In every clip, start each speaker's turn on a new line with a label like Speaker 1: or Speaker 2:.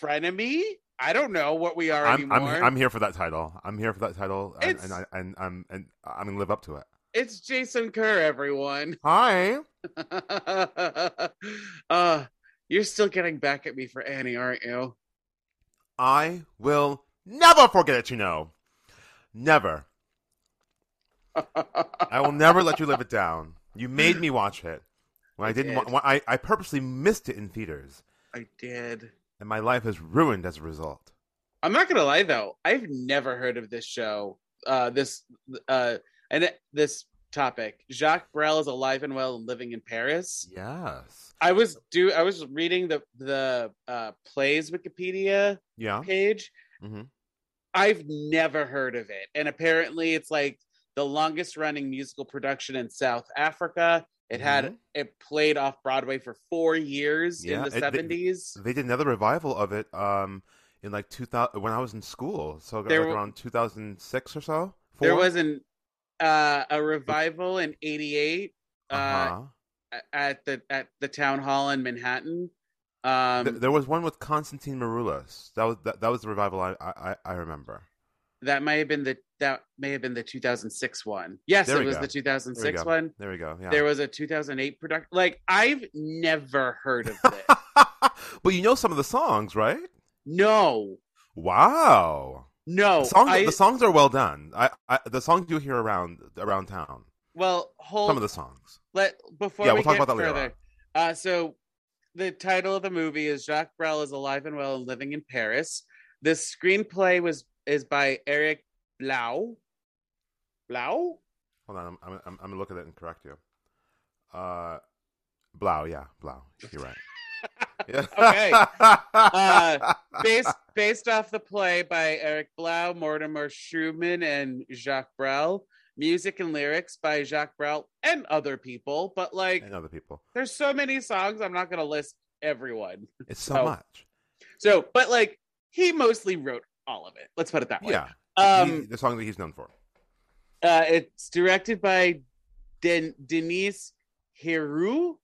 Speaker 1: frenemy. I don't know what we are
Speaker 2: I'm,
Speaker 1: anymore.
Speaker 2: I'm I'm here for that title. I'm here for that title, and and, I, and I'm and I'm gonna live up to it.
Speaker 1: It's Jason Kerr, everyone.
Speaker 2: Hi.
Speaker 1: uh, you're still getting back at me for Annie, aren't you?
Speaker 2: I will never forget it. You know, never. I will never let you live it down. You made me watch it when I, didn't.
Speaker 1: did.
Speaker 2: wa- I I purposely missed it in theaters,
Speaker 1: I did.
Speaker 2: And my life is ruined as a result.
Speaker 1: I'm not gonna lie though, I've never heard of this show. Uh, this uh, and this topic. Jacques Brel is alive and well and living in Paris.
Speaker 2: Yes.
Speaker 1: I was do I was reading the the uh, plays Wikipedia
Speaker 2: Yeah.
Speaker 1: page.
Speaker 2: Mm-hmm.
Speaker 1: I've never heard of it, and apparently it's like the longest running musical production in South Africa. It had
Speaker 2: Mhm.
Speaker 1: it played off Broadway for four years
Speaker 2: Yeah,
Speaker 1: in the seventies.
Speaker 2: They did another revival of it um in like 2000 when I was in school. So
Speaker 1: There w-
Speaker 2: around 2006 or so.
Speaker 1: There was an uh, a revival in '88 uh,
Speaker 2: Uh-huh.
Speaker 1: at the at the town hall in Manhattan. Um,
Speaker 2: Th- there was one with Constantine Maroulis. That was that, that was the revival I, I I remember.
Speaker 1: That may have been the that may have been the 2006 one. Yes,
Speaker 2: There
Speaker 1: it was
Speaker 2: go.
Speaker 1: the 2006
Speaker 2: go.
Speaker 1: one.
Speaker 2: There we go. Yeah.
Speaker 1: There was a 2008 production. Like I've never heard of this.
Speaker 2: but you know some of the songs, right?
Speaker 1: no,
Speaker 2: Wow.
Speaker 1: no.
Speaker 2: the songs
Speaker 1: I,
Speaker 2: the songs are well done. I, I the songs you hear around around town.
Speaker 1: well, hold.
Speaker 2: Some of the songs.
Speaker 1: let before
Speaker 2: Yeah,
Speaker 1: we
Speaker 2: we'll talk
Speaker 1: get
Speaker 2: about that later
Speaker 1: further. Uh, so the title of the movie is Jacques Brel is alive and well and living in Paris. This screenplay was is by Eric Blau. Blau?
Speaker 2: Hold on, I'm I'm, I'm, look at it and correct you. Uh, Blau, yeah, Blau. You're right. Yeah.
Speaker 1: Okay. Uh, based based off the play by Eric Blau, Mortimer Shuman, and Jacques Brel. Music and lyrics by Jacques Brel and other people, but like
Speaker 2: and other people.
Speaker 1: there's so many songs, I'm not gonna list everyone.
Speaker 2: It's so
Speaker 1: Oh.
Speaker 2: much.
Speaker 1: So, but like he mostly wrote all of it. Let's put it that way.
Speaker 2: Yeah.
Speaker 1: Um,
Speaker 2: He- the song that he's known for.
Speaker 1: uh, it's directed by Den- Denise Heroux.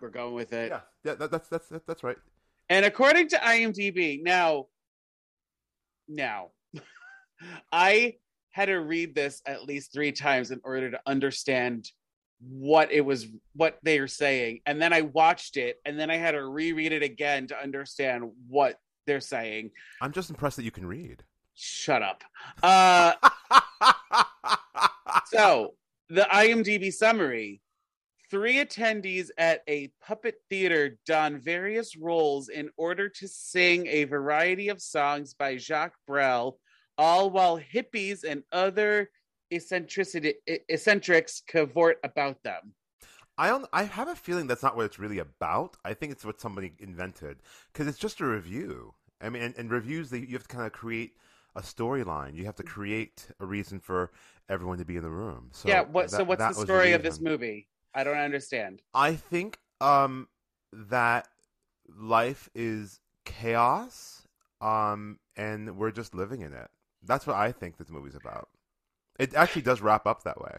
Speaker 1: We're going with it.
Speaker 2: Yeah, yeah that, that's that's that's right.
Speaker 1: And according to IMDb, now, now, I had to read this at least three times in order to understand what it was, what they were saying. And then I watched it, and then I had to reread it again to understand what they're saying.
Speaker 2: I'm just impressed that you can read.
Speaker 1: Shut up. Uh, so the IMDb summary three attendees at a puppet theater don various roles in order to sing a variety of songs by Jacques Brel, all while hippies and other eccentricity eccentrics cavort about them.
Speaker 2: I don't. I have a feeling that's not what it's really about. I think it's what somebody invented because it's just a revue. I mean, and, and revues they, you have to kind of create a storyline. You have to create a reason for everyone to be in the room. So
Speaker 1: yeah, what so what's the story of this movie? I don't understand.
Speaker 2: I think um that life is chaos um and we're just living in it. That's what I think this movie's about. It actually does wrap up that way.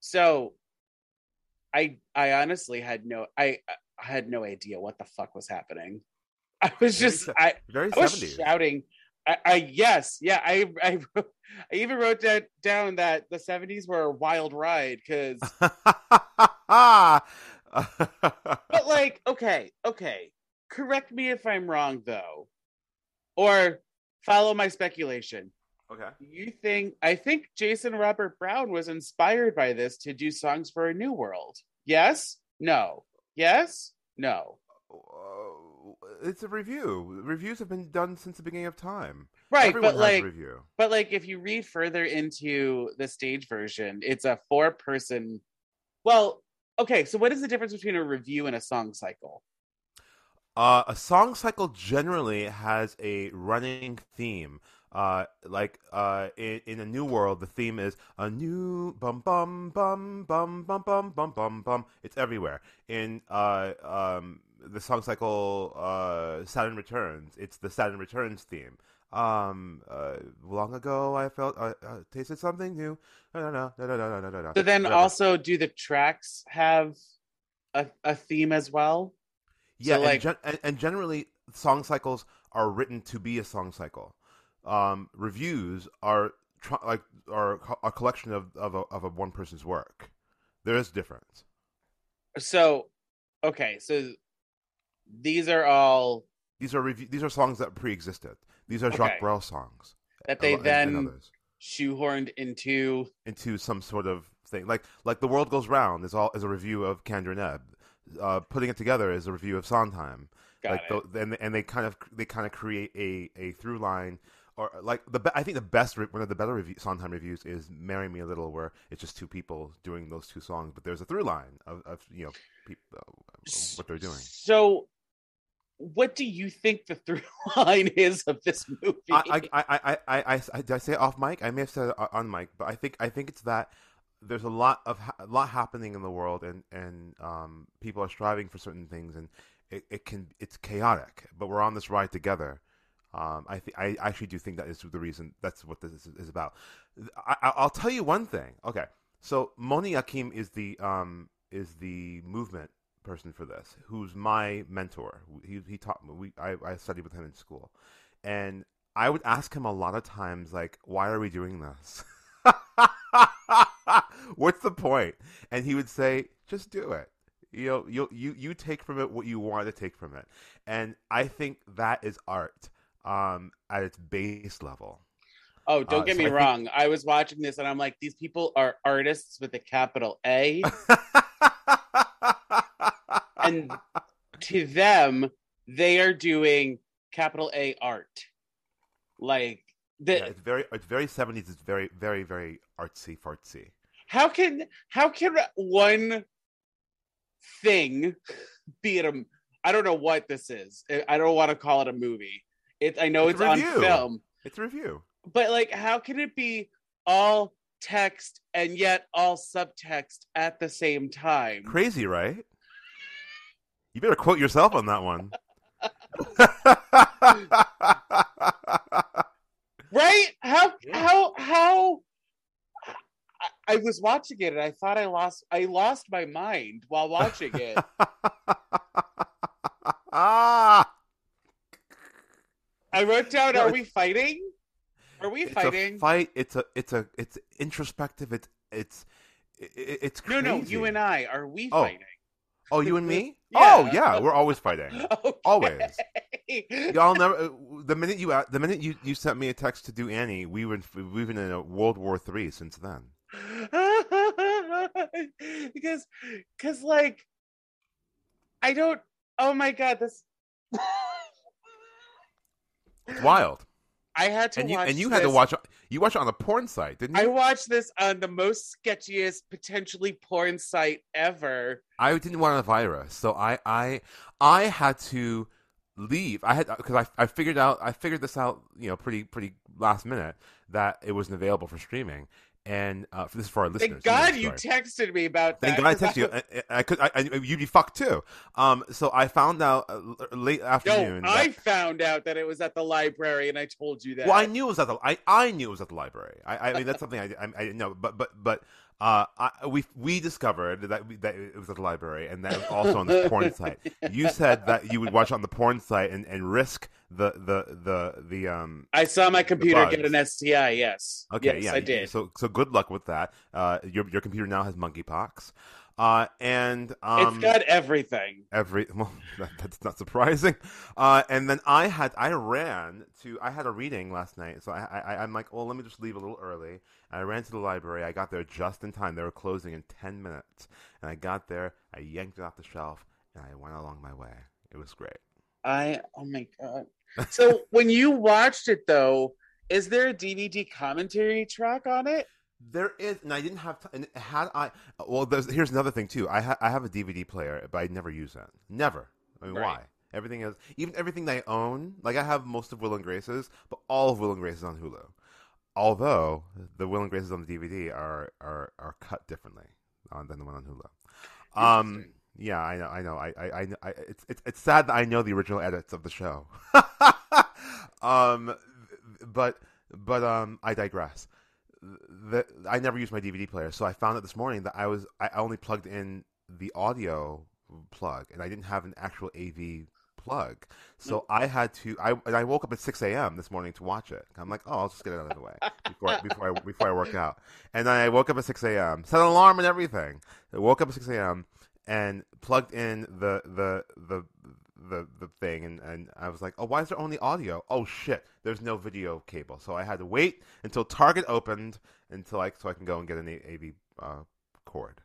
Speaker 1: So I I honestly had no I I had no idea what the fuck was happening. I was
Speaker 2: Very
Speaker 1: just I,
Speaker 2: Very
Speaker 1: I was
Speaker 2: 70s.
Speaker 1: shouting. I, I yes, yeah, I I, wrote- I even wrote that down that the 70s were a wild ride because but like okay, okay. Correct me if I'm wrong though. Or follow my speculation.
Speaker 2: Okay.
Speaker 1: You think I think Jason Robert Brown was inspired by this to do songs for a new world. Yes? No. Yes? No.
Speaker 2: Uh, It's a revue. Revues have been done since the beginning of time.
Speaker 1: Right,
Speaker 2: Everyone
Speaker 1: but like
Speaker 2: revue.
Speaker 1: but like if you read further into the stage version, it's a four person Well, okay, so what is the difference between a revue and a song cycle?
Speaker 2: Uh, a song cycle generally has a running theme. Uh, like uh, in, in a new world, the theme is a new bum bum bum bum bum bum bum bum bum. It's everywhere. In uh, um, the song cycle, uh, Saturn Returns, it's the Saturn Returns theme. Um, uh, long ago, I felt I uh, tasted something new. No, no, no, no, no, no, no, no.
Speaker 1: So then
Speaker 2: Whatever.
Speaker 1: also do the tracks have a, a theme as well?
Speaker 2: Yeah,
Speaker 1: So,
Speaker 2: and,
Speaker 1: like-
Speaker 2: gen- and, and generally, song cycles are written to be a song cycle. Um, revues are tr- like are a collection of of a, of a one person's work. There is difference.
Speaker 1: So okay, so these are all
Speaker 2: These are revue- these are songs that pre-existed. These are Jacques
Speaker 1: Okay.
Speaker 2: Brel songs.
Speaker 1: that they
Speaker 2: and- and
Speaker 1: then
Speaker 2: others.
Speaker 1: shoehorned into
Speaker 2: into some sort of thing. Like like the world goes round is all is a revue of Kander and Ebb. Uh, putting it together is a revue of Sondheim.
Speaker 1: got
Speaker 2: like
Speaker 1: it.
Speaker 2: The, and and they kind of they kind of create a a through line. Or like the be- I think the best re- one of the better revue, Sondheim revues is "Marry Me a Little," where it's just two people doing those two songs, but there's a through line of, of you know uh, what they're doing.
Speaker 1: So what do you think the through line is of this movie?
Speaker 2: I, I, I, I, I, I, I, did I say it off mic? I may have said it on mic, but I think I think it's that there's a lot of ha- a lot happening in the world, and and um, people are striving for certain things, and it, it can it's chaotic, but we're on this ride together. Um, I th- I actually do think that is the reason. That's what this is, is about. I, I- I'll tell you one thing. Okay, so Moni Yakim is the um is the movement person for this, who's my mentor. He he taught me. We I, I studied with him in school, and I would ask him a lot of times, like, "Why are we doing this? What's the point?" And he would say, "Just do it." You know, you you you take from it what you want to take from it, and I think that is art um, at its base level.
Speaker 1: oh, don't
Speaker 2: uh,
Speaker 1: get
Speaker 2: so
Speaker 1: me
Speaker 2: I think-
Speaker 1: wrong. I was watching this and I'm like, these people are artists with a capital A. and to them, they are doing capital A art. Like the
Speaker 2: yeah, it's very it's very seventies. It's very very very artsy fartsy.
Speaker 1: how can how can one thing be it a I don't know what this is. I don't want to call it a movie. It I know
Speaker 2: It's
Speaker 1: it's,
Speaker 2: a
Speaker 1: on film,
Speaker 2: It's a revue.
Speaker 1: but like how can it be all text and yet all subtext at the same time?
Speaker 2: Crazy, right? You better quote yourself on that one.
Speaker 1: Right? How
Speaker 2: Yeah.
Speaker 1: how how I, I was watching it and I thought I lost I lost my mind while watching it.
Speaker 2: ah,
Speaker 1: I wrote down,
Speaker 2: No,
Speaker 1: "Are we fighting? Are we fighting?"
Speaker 2: fight. It's a it's a it's introspective. It's it's it's
Speaker 1: no,
Speaker 2: crazy.
Speaker 1: no, you and I. Are we
Speaker 2: Oh.
Speaker 1: fighting?
Speaker 2: Oh, you and me?
Speaker 1: Yeah.
Speaker 2: Oh, yeah. We're always fighting.
Speaker 1: Okay.
Speaker 2: Always. Y'all never. The minute you the minute you, you sent me a text to do Annie, we were we've been in a World War Three since then.
Speaker 1: because because like I don't. Oh my god, this.
Speaker 2: It's wild.
Speaker 1: I had to
Speaker 2: And you
Speaker 1: watch.
Speaker 2: and you had to watch you watched it on a porn site, didn't you?
Speaker 1: I watched this on the most sketchiest, potentially porn site ever.
Speaker 2: I didn't want a virus, so I I I had to leave. I had because I I figured out I figured this out you know pretty pretty last minute that it wasn't available for streaming, and uh, this is for our listeners.
Speaker 1: Thank God you texted me about that.
Speaker 2: Thank God I texted you. I, I could. I, I, you'd be fucked too. Um. So I found out uh, l- late
Speaker 1: No,
Speaker 2: afternoon. that-
Speaker 1: I found out that it was at the library, and I told you that.
Speaker 2: Well, I knew it was at the. I, I knew it was at the library. I, I mean, that's something I, I, I know. But but but uh, I, we we discovered that we, that it was at the library, and that it was also on the porn site. You said that you would watch on the porn site and, and risk the the the the um.
Speaker 1: I saw my computer get an STI. Yes.
Speaker 2: Okay,
Speaker 1: yes,
Speaker 2: yeah,
Speaker 1: I did.
Speaker 2: So so good luck with that. Uh, your your computer now has monkeypox. Uh, and um,
Speaker 1: it's got everything.
Speaker 2: every well that, that's not surprising. Uh and then i had i ran to i had a reading last night so i, I i'm like well let me just leave a little early. I ran to the library. I got there just in time. They were closing in 10 minutes. And i got there i yanked it off the shelf and i went along my way. It was great.
Speaker 1: I oh my god. So when you watched it though, is there a DVD commentary track on it?
Speaker 2: There is and i didn't have time had i well there's, here's another thing too i ha, i have a dvd player but i never use that. never I mean,
Speaker 1: Right.
Speaker 2: why Everything is even everything that I own. Like I have most of Will and Grace's, but all of Will and Grace's on Hulu. Although the Will and Grace's on the DVD are are, are cut differently uh, than the one on Hulu. Um, yeah, I know, I know. I, I, I, I it's, it's, it's sad that I know the original edits of the show. um, but, but, um, I digress. The, I never used my DVD player, so I found out this morning that I was, I only plugged in the audio plug, and I didn't have an actual AV plug. So mm. I had to, I, and I woke up at 6 a.m. this morning to watch it. I'm like, oh, I'll just get it out of the way before, I, before I, before I work out. And I woke up at 6 a.m., set an alarm and everything. I woke up at 6 a.m. and plugged in the the the the, the thing, and, and I was like, oh, why is there only audio? Oh shit, there's no video cable. So I had to wait until Target opened until I so I can go and get an A- AV uh, cord.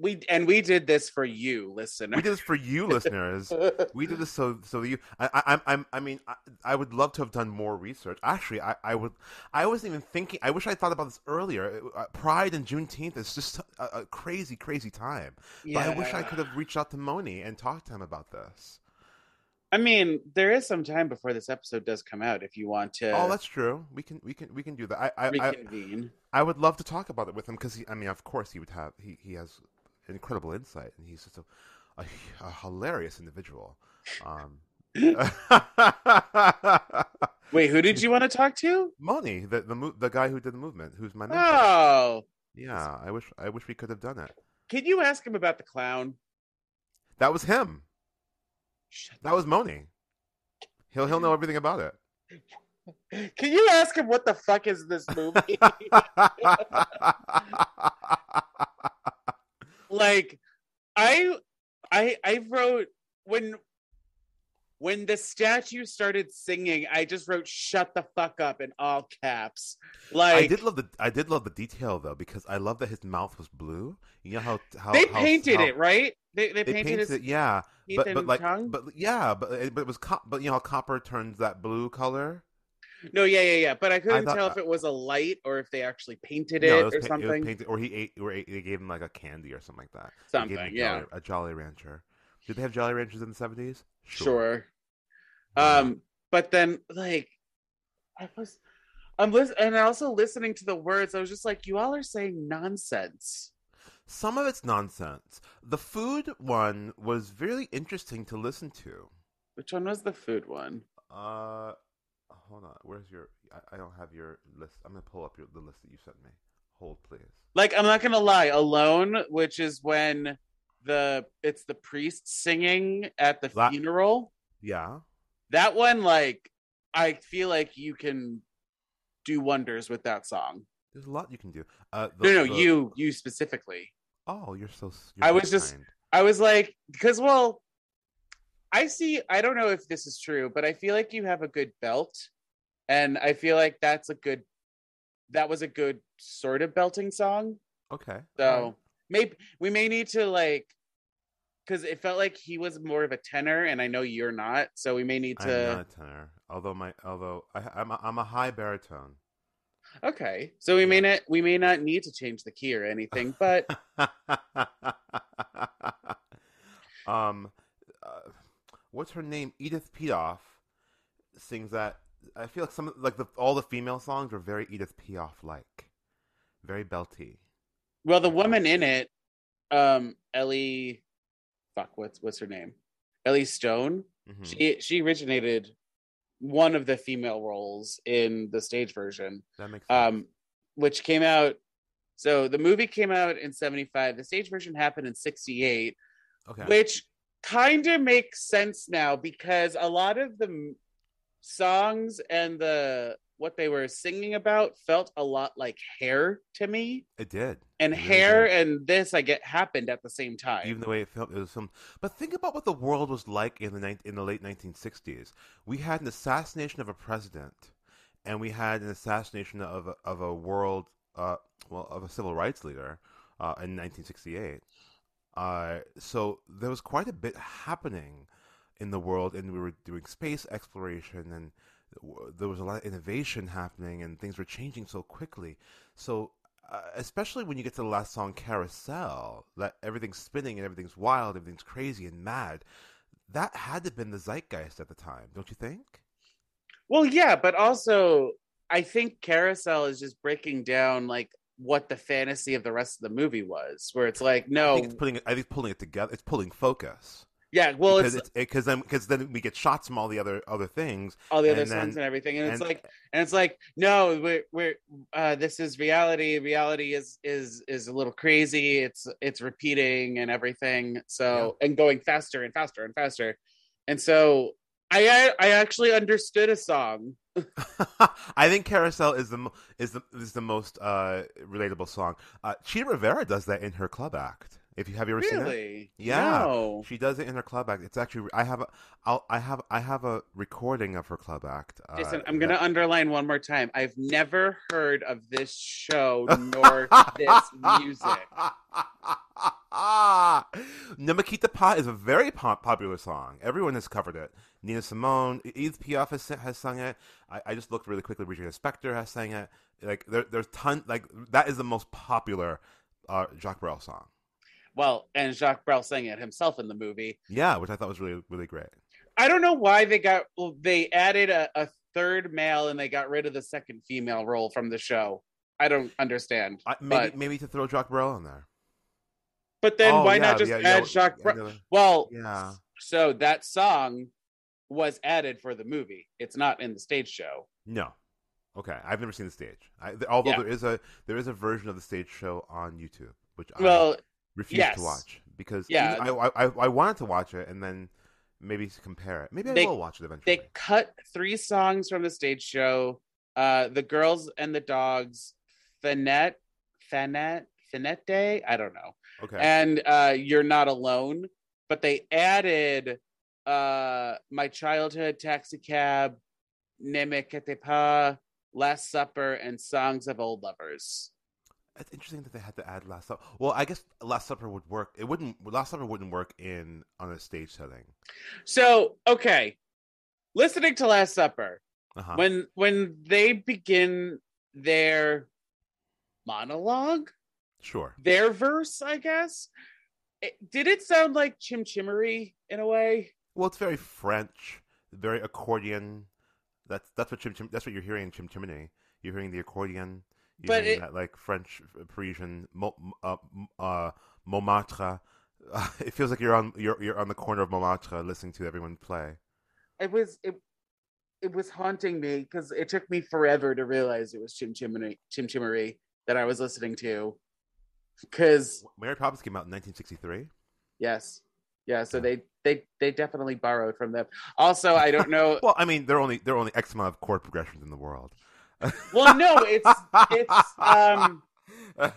Speaker 1: We and we did this for you, listener.
Speaker 2: We did this for you, listeners. We did this so so you. I I I'm I mean I, I would love to have done more research. Actually, I I would. I wasn't even thinking. I wish I thought about this earlier. Uh, Pride and Juneteenth is just a, a crazy crazy time. But I wish I could have reached out to Moni and talked to him about this.
Speaker 1: I mean, there is some time before this episode does come out if you want to
Speaker 2: Oh, that's true. We can we can we can do that. I I I,
Speaker 1: reconvene.
Speaker 2: I would love to talk about it with him because I mean, of course, he would have he he has incredible insight and he's just a a, a hilarious individual. Um,
Speaker 1: Wait, who did you want to talk to?
Speaker 2: Moni, the the the guy who did the movement, who's my mentor.
Speaker 1: Oh,
Speaker 2: Yeah, I wish I wish we could have done it.
Speaker 1: can you ask him about the clown?
Speaker 2: That was him.
Speaker 1: Shut
Speaker 2: That was Moni. He'll he'll know everything about it.
Speaker 1: Can you ask him what the fuck is this movie? like I I I wrote when when the statue started singing, I just wrote shut the fuck up in all caps. Like
Speaker 2: I did love the I did love the detail though because I love that his mouth was blue. You know how how
Speaker 1: they
Speaker 2: how-
Speaker 1: painted
Speaker 2: how-
Speaker 1: it, right? They they,
Speaker 2: They
Speaker 1: painted,
Speaker 2: painted
Speaker 1: his
Speaker 2: it, yeah.
Speaker 1: Teeth
Speaker 2: But but like
Speaker 1: tongue.
Speaker 2: but yeah, but it- but it was cop, but you know copper turns that blue color.
Speaker 1: no, yeah, yeah, yeah. But I couldn't
Speaker 2: thought-
Speaker 1: tell if it was a light or if they actually painted
Speaker 2: No,
Speaker 1: it, or
Speaker 2: pa- it
Speaker 1: something.
Speaker 2: painted, or he ate, or ate, they gave him like a candy or something like that. They gave him
Speaker 1: something, yeah.
Speaker 2: Jolly, a Jolly Rancher. Did they have Jolly Ranchers in the seventies?
Speaker 1: Sure.
Speaker 2: Yeah.
Speaker 1: Um, but then like I was I'm listening and also listening to the words, I was just like, you all are saying nonsense.
Speaker 2: Some of it's nonsense. The food one was really interesting to listen to.
Speaker 1: Which one was the food one?
Speaker 2: Uh, hold on. Where's your? I, I don't have your list. I'm gonna pull up your the list that you sent me. Hold, please.
Speaker 1: Like, I'm not gonna lie, alone, which is when the it's the priest singing at the
Speaker 2: La-
Speaker 1: funeral.
Speaker 2: Yeah.
Speaker 1: That one, like, I feel like you can do wonders with that song.
Speaker 2: There's a lot you can do. Uh,
Speaker 1: No, no,
Speaker 2: the-
Speaker 1: you, you specifically.
Speaker 2: Oh, you're so. You're
Speaker 1: I
Speaker 2: so
Speaker 1: was just-
Speaker 2: kind.
Speaker 1: I was like, because well, I see. I don't know if this is true, but I feel like you have a good belt, and I feel like that's a good. That was a good sort of belting song.
Speaker 2: Okay.
Speaker 1: So
Speaker 2: right.
Speaker 1: maybe we may need to like, because it felt like he was more of a tenor, and I know you're not. So we may need to.
Speaker 2: I'm not a tenor. Although my although I, I'm a, I'm a high baritone.
Speaker 1: Okay, so we may not. We may not need to change the key or anything, but
Speaker 2: um, uh, what's her name? Edith Piaf sings that. I feel like some like the all the female songs are very Edith Piaf like, very belty.
Speaker 1: well, the woman in it, um, Elly, fuck, what's what's her name? Elly Stone.
Speaker 2: Mhm.
Speaker 1: she she originated one of the female roles in the stage version
Speaker 2: that makes sense.
Speaker 1: um which came out so the movie came out in 75 the stage version happened in 68
Speaker 2: okay.
Speaker 1: which kind of makes sense now because a lot of the songs and the what they were singing about felt a lot like hair to me
Speaker 2: it did.
Speaker 1: and
Speaker 2: It
Speaker 1: hair
Speaker 2: did.
Speaker 1: and this i get happened at the same time
Speaker 2: even the way it felt it was some but think about what the world was like in the nin- in the late 1960s we had an assassination of a president and we had an assassination of a, of a world uh well of a civil rights leader uh in 1968 uh so there was quite a bit happening in the world and we were doing space exploration and there was a lot of innovation happening and things were changing so quickly so uh, especially when you get to the last song carousel that everything's spinning and everything's wild everything's crazy and mad that had to have been the zeitgeist at the time, don't you think?
Speaker 1: Well, yeah, but also I think Carousel is just breaking down like what the fantasy of the rest of the movie was, where it's like,
Speaker 2: I
Speaker 1: no,
Speaker 2: think it's putting. I think pulling it together. It's pulling focus.
Speaker 1: Yeah, well,
Speaker 2: because
Speaker 1: it's,
Speaker 2: because then because then we get shots from all the other other things.
Speaker 1: all the other
Speaker 2: and then-
Speaker 1: songs and everything, and it's like, and it's like, no, we're we're uh, this is reality. Reality is is is a little crazy. It's it's repeating and everything. So and going faster and faster and faster, and so I I actually understood a song.
Speaker 2: I think Carousel is the is the is the most uh, relatable song. Uh, Chita Rivera does that in her club act. If you have you ever seen it?
Speaker 1: Really?
Speaker 2: Yeah.
Speaker 1: No.
Speaker 2: She does it in her club act. It's actually I have a I'll, I have I have a recording of her club act. uh,
Speaker 1: Jason, I'm gonna underline one more time. I've never heard of this show nor this music.
Speaker 2: Ne me quitte pas is a very pop- popular song. Everyone has covered it. Nina Simone, Edith Piaf has, has sung it. I, I just looked really quickly. Regina Spektor has sang it. Like there, there's ton. Like that is the most popular uh, Jacques Brel song.
Speaker 1: Well, and Jacques Brel sang it himself in the movie.
Speaker 2: Yeah, which I thought was really really great.
Speaker 1: I don't know why they got well, they added a, a third male and they got rid of the second female role from the show. I don't understand.
Speaker 2: Maybe
Speaker 1: But-
Speaker 2: maybe to throw Jacques Brel in there.
Speaker 1: But then
Speaker 2: Oh,
Speaker 1: why
Speaker 2: yeah,
Speaker 1: not just
Speaker 2: yeah,
Speaker 1: add
Speaker 2: yeah,
Speaker 1: Jacques Brel? Well,
Speaker 2: Yeah.
Speaker 1: so that song was added for the movie. It's not in the stage show.
Speaker 2: No. Okay, I've never seen the stage. I, although there is a there is a version of the stage show on YouTube, which I
Speaker 1: Well,
Speaker 2: refuse
Speaker 1: yes.
Speaker 2: to watch because
Speaker 1: Yeah.
Speaker 2: I, I I wanted to watch it and then maybe compare it. Maybe I
Speaker 1: They-
Speaker 2: will watch it eventually.
Speaker 1: they cut three songs from the stage show uh the girls and the dogs finette finette finette day i don't know
Speaker 2: okay.
Speaker 1: and uh you're not alone but they added uh my childhood taxi cab ne me pas last supper and songs of old lovers
Speaker 2: it's interesting that they had to add Last Supper. Well, I guess Last Supper would work. It wouldn't. Last Supper wouldn't work in on a stage setting.
Speaker 1: so okay listening to last supper
Speaker 2: Uh-huh.
Speaker 1: when when they begin their monologue
Speaker 2: sure.
Speaker 1: their verse, I guess. It, did it sound like Chim Chimmery in a way?
Speaker 2: Well, it's very French, very accordion. That's that's what chim, chim that's what you're hearing in Chim Chimney. You're hearing the accordion.
Speaker 1: But it-
Speaker 2: that like French Parisian mo, uh, uh, Montmartre. Uh, it feels like you're on you're you're on the corner of Montmartre listening to everyone play.
Speaker 1: It was it, it was haunting me because it took me forever to realize it was Chim Chimmery, Chim Chimmery that I was listening to. Because
Speaker 2: Mary Poppins came out in 1963.
Speaker 1: yes, yeah, so
Speaker 2: Yeah.
Speaker 1: they they they definitely borrowed from them. Also, I don't know.
Speaker 2: Well, I mean, there are only there are only X amount of chord progressions in the world.
Speaker 1: Well, no, it's it's um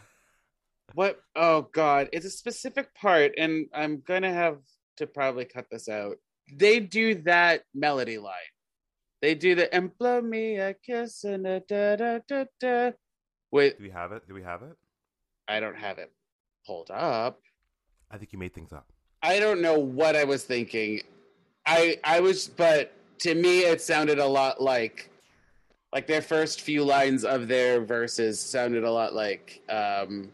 Speaker 1: what oh god it's a specific part and i'm gonna have to probably cut this out they do that melody line they do the and blow me a kiss and a da da da da wait
Speaker 2: Do we have it? Do we have it?
Speaker 1: i don't have it pulled up
Speaker 2: I think you made things up.
Speaker 1: i don't know what i was thinking i i was but to me it sounded a lot like like their first few lines of their verses sounded a lot like um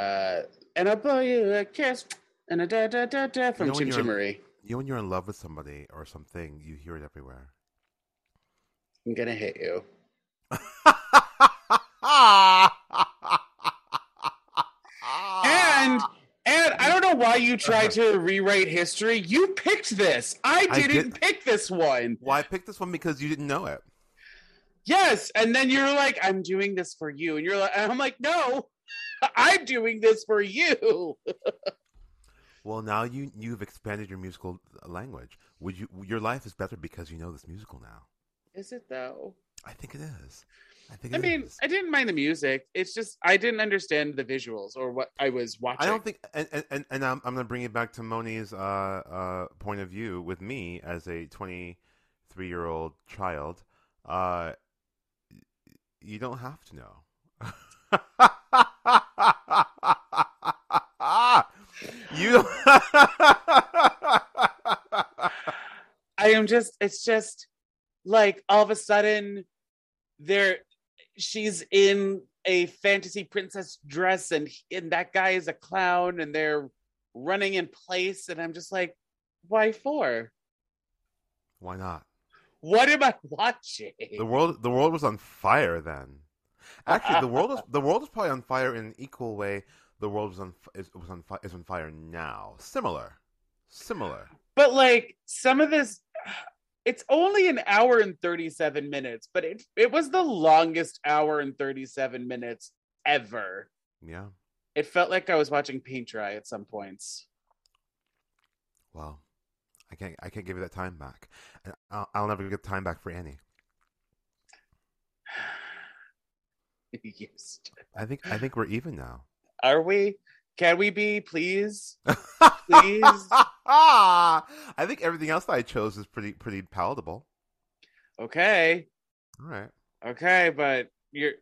Speaker 1: uh and i'll blow you a kiss and a da da da da from
Speaker 2: You know
Speaker 1: Chim Chimmery.
Speaker 2: You know, when you're in love with somebody or something, you hear it everywhere.
Speaker 1: I'm gonna hit you. And and I don't know why you tried to rewrite history. You picked this. I
Speaker 2: I
Speaker 1: didn't
Speaker 2: did-
Speaker 1: pick this one.
Speaker 2: well, I picked this one because you didn't know it.
Speaker 1: Yes, and then you're like, I'm doing this for you, and you're like, and I'm like, no, I'm doing this for you.
Speaker 2: Well, now you you've expanded your musical language. Would you? Your life is better because you know this musical now.
Speaker 1: Is it though?
Speaker 2: I think it is. I think.
Speaker 1: I mean,
Speaker 2: is.
Speaker 1: I didn't mind the music. It's just I didn't understand the visuals or what I was watching.
Speaker 2: I don't think, and and, and, I'm, I'm going to bring it back to Moni's uh, uh, point of view with me as a 23 year old child. Uh, you don't have to know. you.
Speaker 1: I am just it's just like all of a sudden there she's in a fantasy princess dress and and that guy is a clown and they're running in place and I'm just like Why for?
Speaker 2: Why not?
Speaker 1: What am I watching?
Speaker 2: The world the world was on fire then. Actually, the world is the world is probably on fire in an equal way. The world was on is was on is on fire now. Similar, similar.
Speaker 1: But like some of this it's only an hour and 37 minutes, but it it was the longest hour and 37 minutes ever.
Speaker 2: Yeah.
Speaker 1: It felt like I was watching paint dry at some points.
Speaker 2: Well, I can't I can't give you that time back. I'll, I'll never get time back for Annie.
Speaker 1: yes.
Speaker 2: I think I think we're even now.
Speaker 1: Are we? Can we be, please? Please?
Speaker 2: I think everything else that I chose is pretty pretty palatable.
Speaker 1: Okay.
Speaker 2: All right.
Speaker 1: Okay, but you're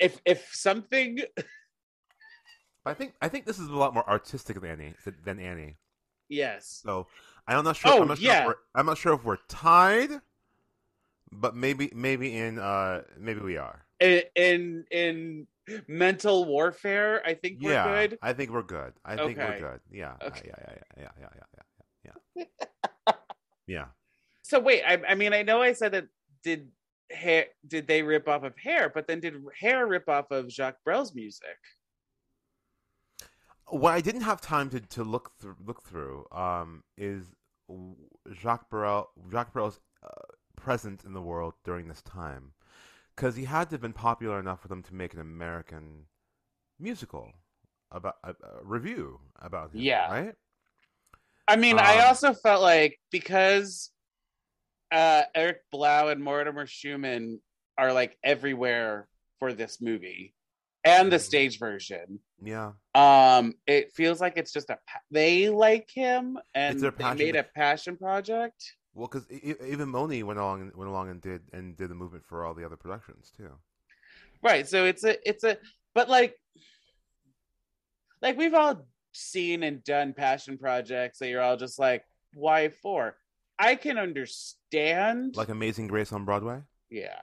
Speaker 1: if if something
Speaker 2: I think I think this is a lot more artistic than Annie than Annie.
Speaker 1: Yes.
Speaker 2: So I'm not sure.
Speaker 1: Oh,
Speaker 2: I'm not
Speaker 1: yeah.
Speaker 2: Sure I'm not sure if we're tied, but maybe maybe in uh maybe we are.
Speaker 1: In in, in mental warfare, I think we're good.
Speaker 2: I think we're good. I
Speaker 1: okay.
Speaker 2: think we're good. Yeah.
Speaker 1: Okay.
Speaker 2: Yeah, yeah. Yeah. Yeah. Yeah. Yeah. Yeah. yeah.
Speaker 1: So wait, I, I mean, I know I said that. Did hair? Did they rip off of Hair? But then did Hair rip off of Jacques Brel's music?
Speaker 2: What I didn't have time to, to look through look through um, is Jacques Brel Jacques Brel's uh, presence in the world during this time, because he had to have been popular enough for them to make an American musical about a, a revue about him.
Speaker 1: Yeah.
Speaker 2: right.
Speaker 1: I mean, I
Speaker 2: Um,
Speaker 1: also felt like because uh Eric Blau and Mortimer Shuman are like everywhere for this movie and the stage version.
Speaker 2: Yeah,
Speaker 1: Um, it feels like it's just a they like him and they made a passion project.
Speaker 2: well, because even Moni went along and went along and did and did the movement for all the other productions too.
Speaker 1: Right. So it's a it's a but like like we've all seen and done passion projects that you're all just like, why for? I can understand
Speaker 2: Like Amazing Grace on Broadway.
Speaker 1: yeah.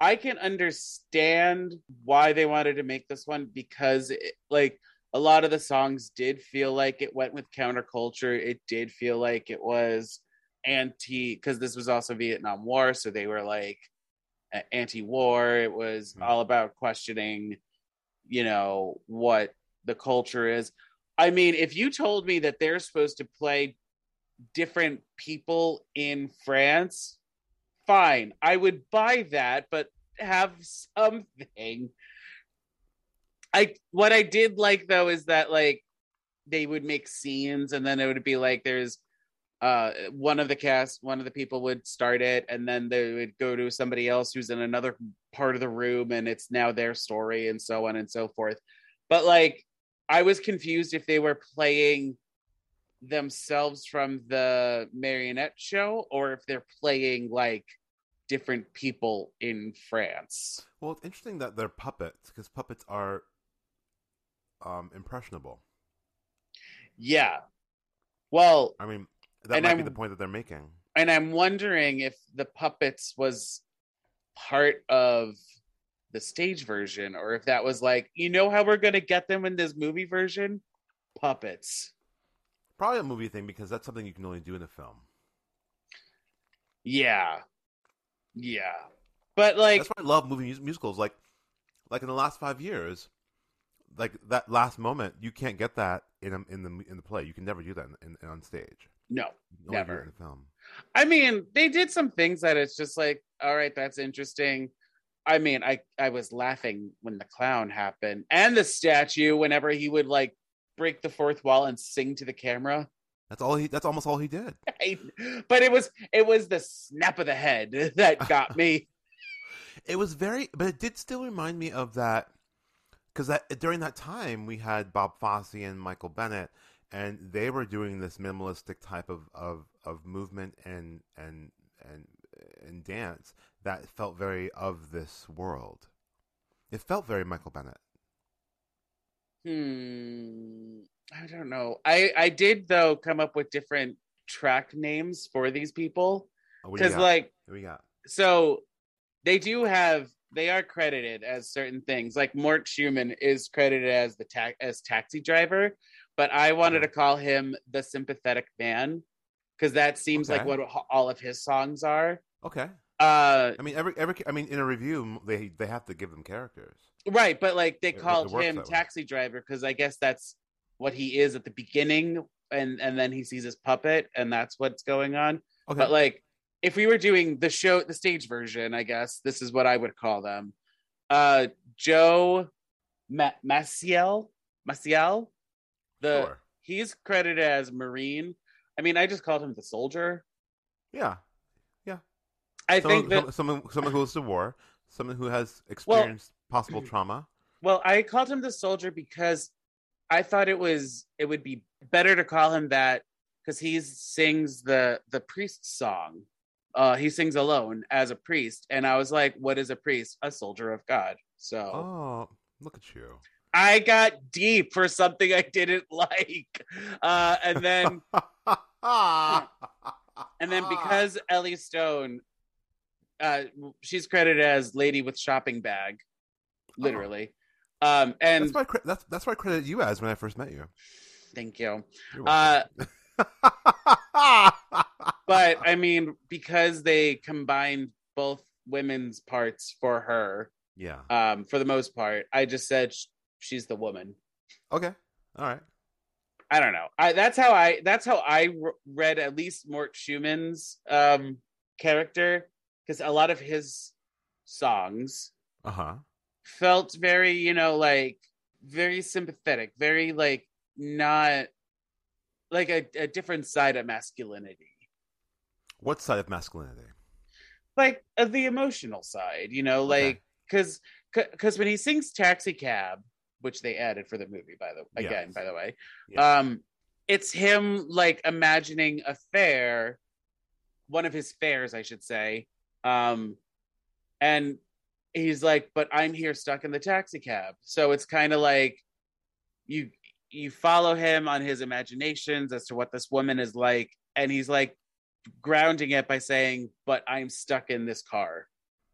Speaker 1: I can understand why they wanted to make this one because it, like a lot of the songs did feel like it went with counterculture. It did feel like it was anti because this was also Vietnam War, so they were like anti-war. It was
Speaker 2: Mhm.
Speaker 1: all about questioning, you know, what the culture is. I mean, if you told me that they're supposed to play different people in France, fine. I would buy that, but have something. I what I did like though is that like they would make scenes and then it would be like there's uh one of the cast one of the people would start it and then they would go to somebody else who's in another part of the room and it's now their story and so on and so forth but like i was confused if they were playing themselves from the marionette show or if they're playing like different people in france
Speaker 2: Well, it's interesting that they're puppets because puppets are um, impressionable.
Speaker 1: yeah well
Speaker 2: I mean, that might be
Speaker 1: I'm-
Speaker 2: the point that they're making.
Speaker 1: and i'm wondering if the puppets was part of the stage version or if that was like you know how we're going to get them in this movie version puppets
Speaker 2: Probably a movie thing because that's something you can only do in a film.
Speaker 1: yeah yeah but like
Speaker 2: that's why I love movie mus- musicals. Like, like in the last five years, like that last moment, you can't get that in a, in the in the play. You can never do that in, in, on stage.
Speaker 1: no
Speaker 2: You can only do it
Speaker 1: Never.
Speaker 2: in the film.
Speaker 1: I mean, they did some things that it's just like, all right, that's interesting. I mean, I I was laughing when the clown happened and the statue whenever he would like break the fourth wall and sing to the camera.
Speaker 2: That's all he. That's almost all he did.
Speaker 1: But it was it was the snap of the head that got me.
Speaker 2: It was very, but it did still remind me of that because that during that time we had Bob Fosse and Michael Bennett, and they were doing this minimalistic type of of, of movement and and and and dance that felt very of this world. It felt very Michael Bennett.
Speaker 1: Hmm. I don't know. I I did though come up with different track names for these people
Speaker 2: Oh, what do you
Speaker 1: because
Speaker 2: got?
Speaker 1: like
Speaker 2: What we got?
Speaker 1: so they do have they are credited as certain things like mort shuman is credited as the ta- as taxi driver but I wanted to call him the sympathetic man because that seems like what all of his songs are.
Speaker 2: Okay.
Speaker 1: Uh,
Speaker 2: I mean, every every. I mean, in a revue, they they have to give them characters.
Speaker 1: Right, but like they
Speaker 2: It- it
Speaker 1: called
Speaker 2: works
Speaker 1: him taxi driver because I guess that's what he is at the beginning, and and then he sees his puppet, and that's what's going on.
Speaker 2: Okay.
Speaker 1: But like, if we were doing the show, the stage version, I guess this is what I would call them. Uh, Joe Ma- Masiell, Masiell, the
Speaker 2: sure.
Speaker 1: he's credited as Marine. I mean, I just called him the soldier.
Speaker 2: Yeah. Yeah.
Speaker 1: I
Speaker 2: Someone,
Speaker 1: think that
Speaker 2: someone someone who goes to war, someone who has experienced possible trauma.
Speaker 1: well, I called him the soldier because I thought it was it would be better to call him that because he sings the the priest song. Uh, he sings alone as a priest, and I was like, "What is a priest? A soldier of God." So
Speaker 2: Oh, look at you.
Speaker 1: I got deep for something I didn't like, uh, and then and then because Elly Stone, uh, she's credited as "Lady with Shopping Bag," literally. Um, and
Speaker 2: that's why that's that's why I credited you as when I first met you.
Speaker 1: thank you. Uh, but I mean, because they combined both women's parts for her,
Speaker 2: yeah.
Speaker 1: um, for the most part, I just said sh- she's the woman.
Speaker 2: Okay. All right.
Speaker 1: I don't know. I that's how I that's how I re- read at least Mort Shuman's um character because a lot of his songs
Speaker 2: Uh huh.
Speaker 1: Felt very, you know, like very sympathetic, very like not like a, a different side of masculinity.
Speaker 2: What side of masculinity?
Speaker 1: Like uh, the emotional side, you know, like cuz cuz when he sings Taxi Cab, which they added for the movie by the again,
Speaker 2: Yes.
Speaker 1: by the way.
Speaker 2: Yeah.
Speaker 1: Um it's him like imagining a fair, one of his fairs, I should say. Um and he's like, but I'm here stuck in the taxi cab. So it's kind of like you you follow him on his imaginations as to what this woman is like, and he's like grounding it by saying, But I'm stuck in this car.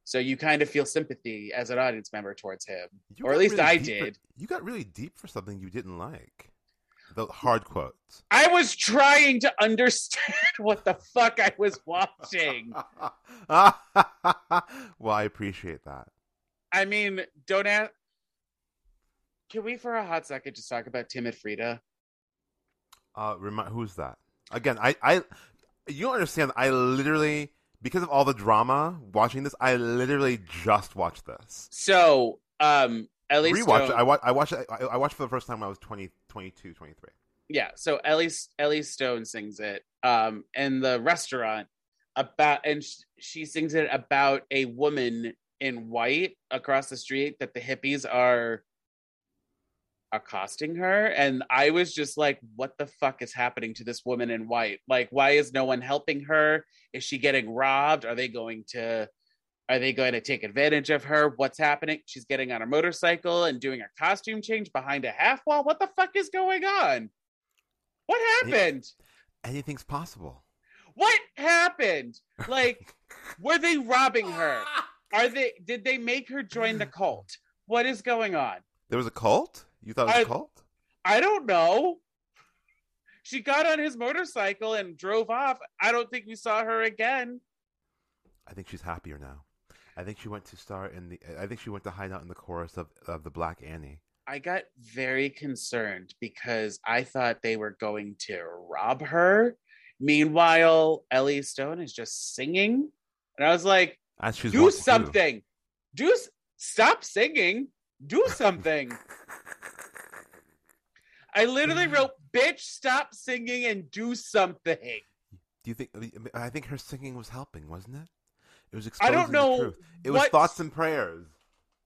Speaker 1: So you kind of feel sympathy as an audience member towards him.
Speaker 2: You
Speaker 1: or at least I
Speaker 2: deep for-
Speaker 1: did.
Speaker 2: you got really deep for something you didn't like. The hard quotes.
Speaker 1: I was trying to understand what the fuck I was watching.
Speaker 2: well, I appreciate that.
Speaker 1: I mean, don't ask. Can we, for a hot second, just talk about Tim and Frida?
Speaker 2: Uh, remi- who's that? Again, I, I, you understand. I literally, because of all the drama watching this, I literally just watched this.
Speaker 1: So, um, Elly
Speaker 2: Rewatched
Speaker 1: Stone,
Speaker 2: it. I, wa- I watched. I, I watched for the first time when I was 20, 22, 23.
Speaker 1: yeah. So Elly Elly Stone sings it, um, in the restaurant about, and sh- she sings it about a woman in white across the street that the hippies are accosting her and i was just like what the fuck is happening to this woman in white like why is no one helping her is she getting robbed are they going to are they going to take advantage of her what's happening she's getting on a motorcycle and doing a costume change behind a half wall what the fuck is going on what happened
Speaker 2: Anything's possible.
Speaker 1: what happened like were they robbing her are they did they make her join the cult what is going on
Speaker 2: There was a cult. You thought it was
Speaker 1: I-
Speaker 2: a cult?
Speaker 1: I don't know. She got on his motorcycle and drove off. I don't think we saw her again.
Speaker 2: I think she's happier now. I think she went to star in the. I think she went to hide out in the chorus of of the Black Annie.
Speaker 1: I got very concerned because I thought they were going to rob her. Meanwhile, Elly Stone is just singing. And I was like, do something. Do s- stop singing. Do something. I literally wrote, bitch, stop singing and do something.
Speaker 2: Do you think? I think her singing was helping, wasn't it? It was
Speaker 1: I don't know.
Speaker 2: It was
Speaker 1: what-
Speaker 2: thoughts and prayers.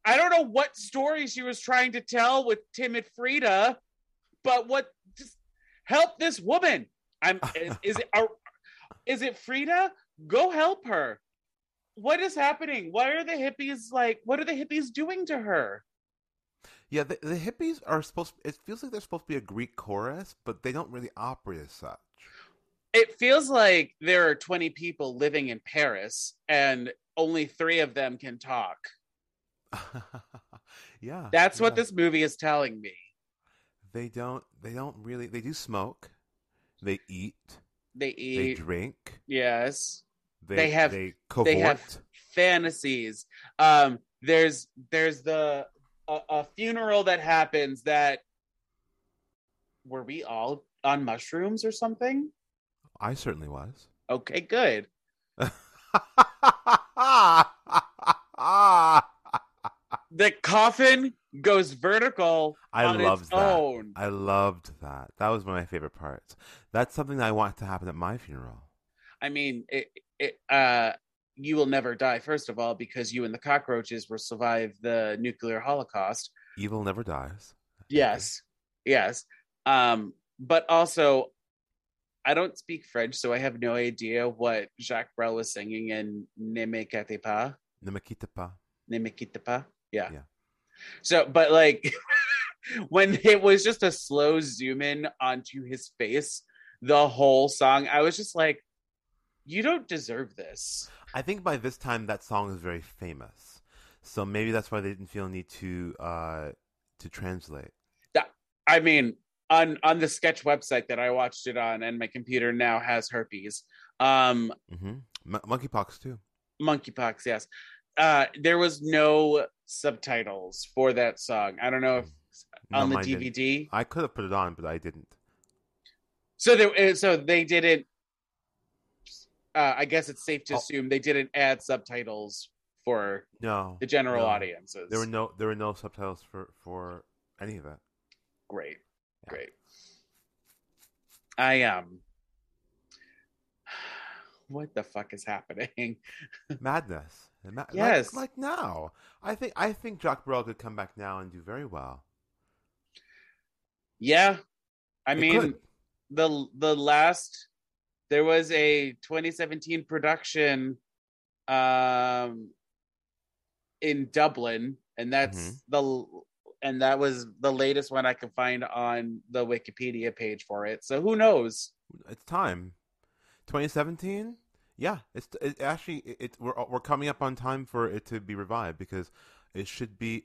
Speaker 1: I don't know what story she was trying to tell with Tim and Frida, but what just help this woman. I'm is, is it are, is it Frieda? Go help her. What is happening? Why are the hippies like what are the hippies doing to her?
Speaker 2: Yeah, the, the hippies are supposed. It feels like they're supposed to be a Greek chorus, but they don't really operate as such.
Speaker 1: It feels like there are 20 people living in Paris and only 3 of them can talk.
Speaker 2: yeah,
Speaker 1: That's what this movie is telling me.
Speaker 2: They don't. They don't really. They do smoke. They eat.
Speaker 1: They eat.
Speaker 2: They drink.
Speaker 1: yes.
Speaker 2: They,
Speaker 1: They have-
Speaker 2: They
Speaker 1: they have fantasies. Um, there's there's the a, a funeral that happens that were we all on mushrooms or something?
Speaker 2: I certainly was.
Speaker 1: Okay, good. The coffin goes vertical on
Speaker 2: loved that.
Speaker 1: own.
Speaker 2: I loved that. That was one of my favorite parts. That's something that I want to happen at my funeral.
Speaker 1: I mean, it, it, uh, you will never die. First of all, because you and the cockroaches will survive the nuclear holocaust.
Speaker 2: Evil never dies.
Speaker 1: Yes, yes. Um, but also, I don't speak French, so I have no idea what Jacques Brel was singing in Ne me quitte pas.
Speaker 2: Ne me quitte pas.
Speaker 1: Ne me quitte pas. Yeah.
Speaker 2: Yeah.
Speaker 1: So, but like when it was just a slow zoom in onto his face, the whole song, I was just like, you don't deserve this.
Speaker 2: I think by this time that song is very famous, so maybe that's why they didn't feel a need to uh, to translate.
Speaker 1: I mean, on on the sketch website that I watched it on, and my computer now has herpes. Um,
Speaker 2: hmm M- monkeypox too.
Speaker 1: monkeypox, yes. Uh, there was no subtitles for that song. I don't know if
Speaker 2: No,
Speaker 1: on the
Speaker 2: mine didn't.
Speaker 1: DVD.
Speaker 2: I could have put it on, but I didn't.
Speaker 1: So there, uh, so they didn't. Uh, I guess it's safe to
Speaker 2: Oh.
Speaker 1: assume they didn't add subtitles for
Speaker 2: No,
Speaker 1: the general
Speaker 2: No.
Speaker 1: audiences.
Speaker 2: there were no there were no subtitles for for any of that.
Speaker 1: great. Great. I um. What the fuck is happening?
Speaker 2: Madness. Ma- like-
Speaker 1: Yes.
Speaker 2: like, now. I think I think Jacques Brel could come back now and do very well.
Speaker 1: Yeah, I
Speaker 2: It
Speaker 1: mean
Speaker 2: could.
Speaker 1: the the last there was a 2017 production um in Dublin and that's
Speaker 2: Mhm.
Speaker 1: the and that was the latest one I could find on the Wikipedia page for it. So who knows?
Speaker 2: it's time. 2017. Yeah, it's it actually it, it we're we're coming up on time for it to be revived because it should be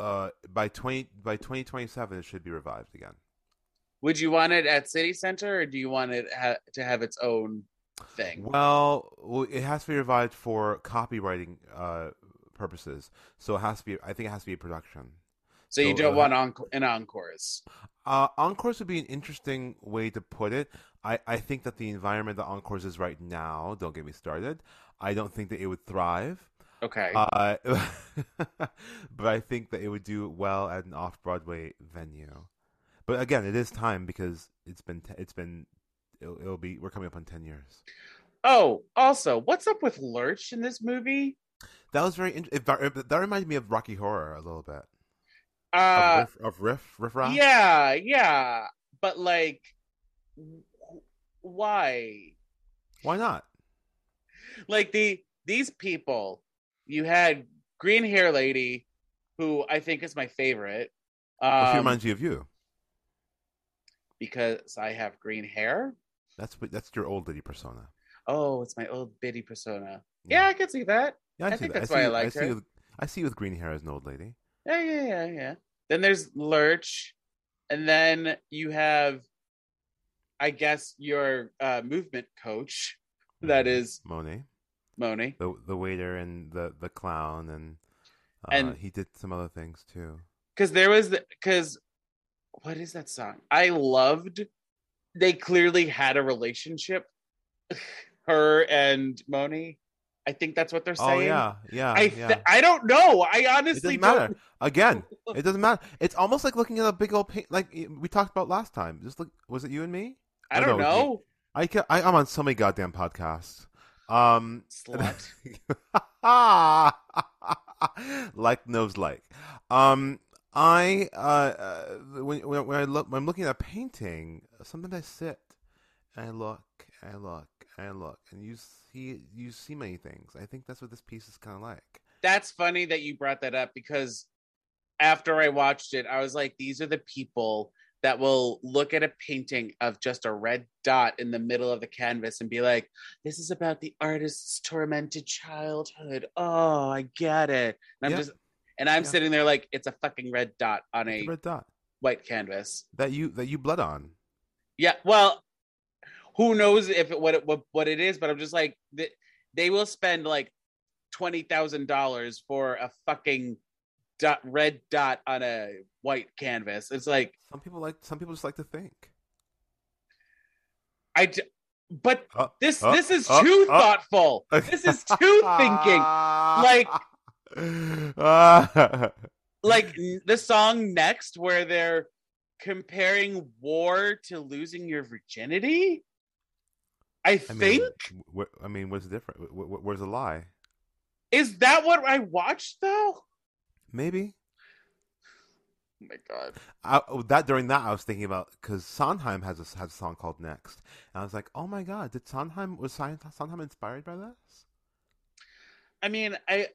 Speaker 2: uh by 20 by 2027 it should be revived again.
Speaker 1: Would you want it at City Center or do you want it ha- to have its own thing?
Speaker 2: Well, well, it has to be revived for copyrighting uh purposes. So it has to be I think it has to be a production.
Speaker 1: So you don't want an encores.
Speaker 2: Uh, Encores would be an interesting way to put it. I, I think that the environment that Encores is right now, don't get me started, I don't think that it would thrive.
Speaker 1: Okay.
Speaker 2: Uh, but I think that it would do well at an off Broadway venue. But again, it is time because it's been t- it's been it'll, it'll be we're coming up on ten years.
Speaker 1: oh, also, what's up with Lurch in this movie?
Speaker 2: That was very int- it, that that reminded me of Rocky Horror a little bit
Speaker 1: Uh
Speaker 2: of riff of riff riff raff.
Speaker 1: Yeah, yeah, but like, wh- why?
Speaker 2: Why not?
Speaker 1: Like the these people, you had green hair lady, who I think is my favorite,
Speaker 2: Well, she
Speaker 1: um,
Speaker 2: reminds you of you.
Speaker 1: because I have green hair.
Speaker 2: That's that's your old lady persona.
Speaker 1: Oh, it's my old biddy persona. Yeah, I can see that.
Speaker 2: Yeah,
Speaker 1: I
Speaker 2: see
Speaker 1: think
Speaker 2: that.
Speaker 1: that's
Speaker 2: see
Speaker 1: why I
Speaker 2: you-
Speaker 1: liked
Speaker 2: see
Speaker 1: her.
Speaker 2: With, I see you with green hair as an old lady.
Speaker 1: Yeah, yeah, yeah, yeah. Then there's Lurch, and then you have, I guess, your uh, movement coach. That is
Speaker 2: Monet,
Speaker 1: Moni.
Speaker 2: the the waiter and the the clown, and uh,
Speaker 1: And-
Speaker 2: he did some other things too.
Speaker 1: because there was because what is that song i loved they clearly had a relationship her and moni i think that's what they're saying.
Speaker 2: Oh
Speaker 1: saying
Speaker 2: yeah, yeah,
Speaker 1: i
Speaker 2: yeah.
Speaker 1: i don't know i
Speaker 2: it
Speaker 1: honestly
Speaker 2: doesn't matter.
Speaker 1: don't
Speaker 2: Again, it doesn't matter. It's almost like looking at a big old paint, like we talked about last time. Just look, was it you and me?
Speaker 1: i
Speaker 2: Oh,
Speaker 1: don't
Speaker 2: no, it was
Speaker 1: know
Speaker 2: I, ca- I I'm on so many goddamn podcasts. Um,
Speaker 1: slut
Speaker 2: like knows like. Um, I uh, uh when when, when I look when I'm looking at a painting, sometimes I sit and I look and I look and I look and you see you see many things. I think that's what this piece is kind of like.
Speaker 1: that's funny that you brought that up because after i watched it i was like these are the people that will look at a painting of just a red dot in the middle of the canvas and be like, this is about the artist's tormented childhood. Oh, I get it. And I'm
Speaker 2: Yeah.
Speaker 1: just and I'm
Speaker 2: Yeah.
Speaker 1: sitting there like it's a fucking red dot on a
Speaker 2: a red dot.
Speaker 1: white canvas.
Speaker 2: that you that you blood on.
Speaker 1: Yeah, well, who knows if it, what it what, what it is, but I'm just like they, they will spend like twenty thousand dollars for a fucking dot, red dot on a white canvas. It's like
Speaker 2: Some people like some people just like to think.
Speaker 1: I, d- but
Speaker 2: Uh,
Speaker 1: this
Speaker 2: uh,
Speaker 1: this is
Speaker 2: uh,
Speaker 1: too thoughtful. This is too thinking. Like-. Like the song next, where they're comparing war to losing your virginity. I
Speaker 2: I
Speaker 1: think
Speaker 2: mean, I mean, what's different? Wh- wh- Where's the lie?
Speaker 1: is that what I watched though.
Speaker 2: Maybe
Speaker 1: Oh my god.
Speaker 2: I, oh, that during that I was thinking about because Sondheim has a has a song called Next, and I was like, oh my god, did Sondheim was Son- Sondheim inspired by this?
Speaker 1: I mean, I,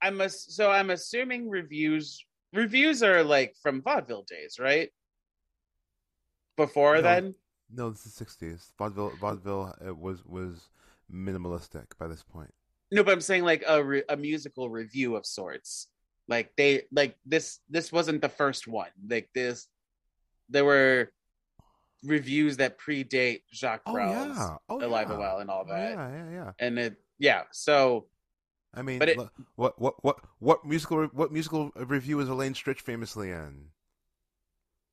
Speaker 1: I'm a, so I'm assuming reviews reviews are like from vaudeville days, right? Before
Speaker 2: No.
Speaker 1: then,
Speaker 2: No, this is sixties. Vaudeville vaudeville uh, was was minimalistic by this point.
Speaker 1: no, but I'm saying like a re, a musical review of sorts. Like they like this this wasn't the first one. Like this, there were reviews that predate Jacques
Speaker 2: Oh
Speaker 1: Brel's
Speaker 2: yeah, oh
Speaker 1: Alive
Speaker 2: yeah.
Speaker 1: and Well and all
Speaker 2: Oh,
Speaker 1: that,
Speaker 2: yeah, yeah, yeah.
Speaker 1: and it yeah. So
Speaker 2: I mean,
Speaker 1: But it-
Speaker 2: what what what what musical what musical review is Elaine Stritch famously in?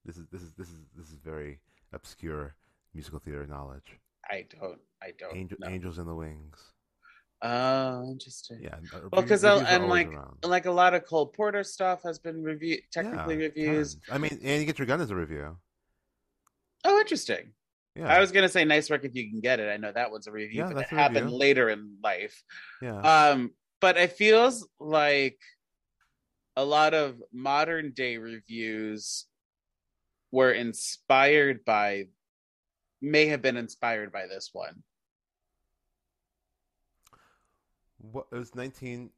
Speaker 2: This is this is this is this is very obscure musical theater knowledge.
Speaker 1: I don't I don't
Speaker 2: Angel. Angels in the Wings.
Speaker 1: Oh, interesting.
Speaker 2: Yeah. uh,
Speaker 1: Well, 'cause I'll-
Speaker 2: reviews are
Speaker 1: and,
Speaker 2: always
Speaker 1: like,
Speaker 2: around.
Speaker 1: like a lot of Cole Porter stuff has been review technically
Speaker 2: Yeah,
Speaker 1: reviews.
Speaker 2: tons. I mean, Annie Get Your Gun as a review.
Speaker 1: Oh, interesting.
Speaker 2: Yeah.
Speaker 1: I was gonna say nice work if you can get it. I know that was a review,
Speaker 2: Yeah,
Speaker 1: but that happened
Speaker 2: review.
Speaker 1: later in life.
Speaker 2: yeah.
Speaker 1: Um, but it feels like a lot of modern day reviews were inspired by may have been inspired by this one.
Speaker 2: what it was nineteen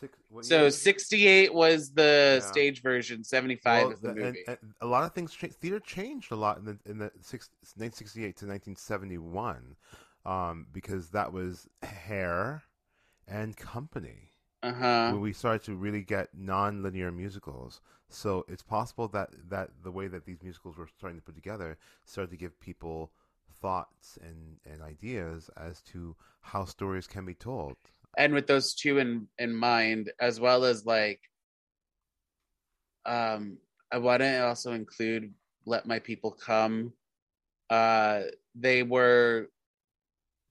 Speaker 2: six. What
Speaker 1: So
Speaker 2: year
Speaker 1: 68 was the
Speaker 2: Yeah.
Speaker 1: stage version, 75
Speaker 2: Well,
Speaker 1: is the
Speaker 2: and-
Speaker 1: movie.
Speaker 2: and a lot of things changed. Theater changed a lot in the in the six, 1968 to 1971, um, because that was Hair and Company
Speaker 1: uh-huh.
Speaker 2: when we started to really get non-linear musicals. So it's possible that that the way that these musicals were starting to put together started to give people thoughts and and ideas as to how stories can be told.
Speaker 1: and with those two in in mind as well as like um i want to also include let my people come uh they were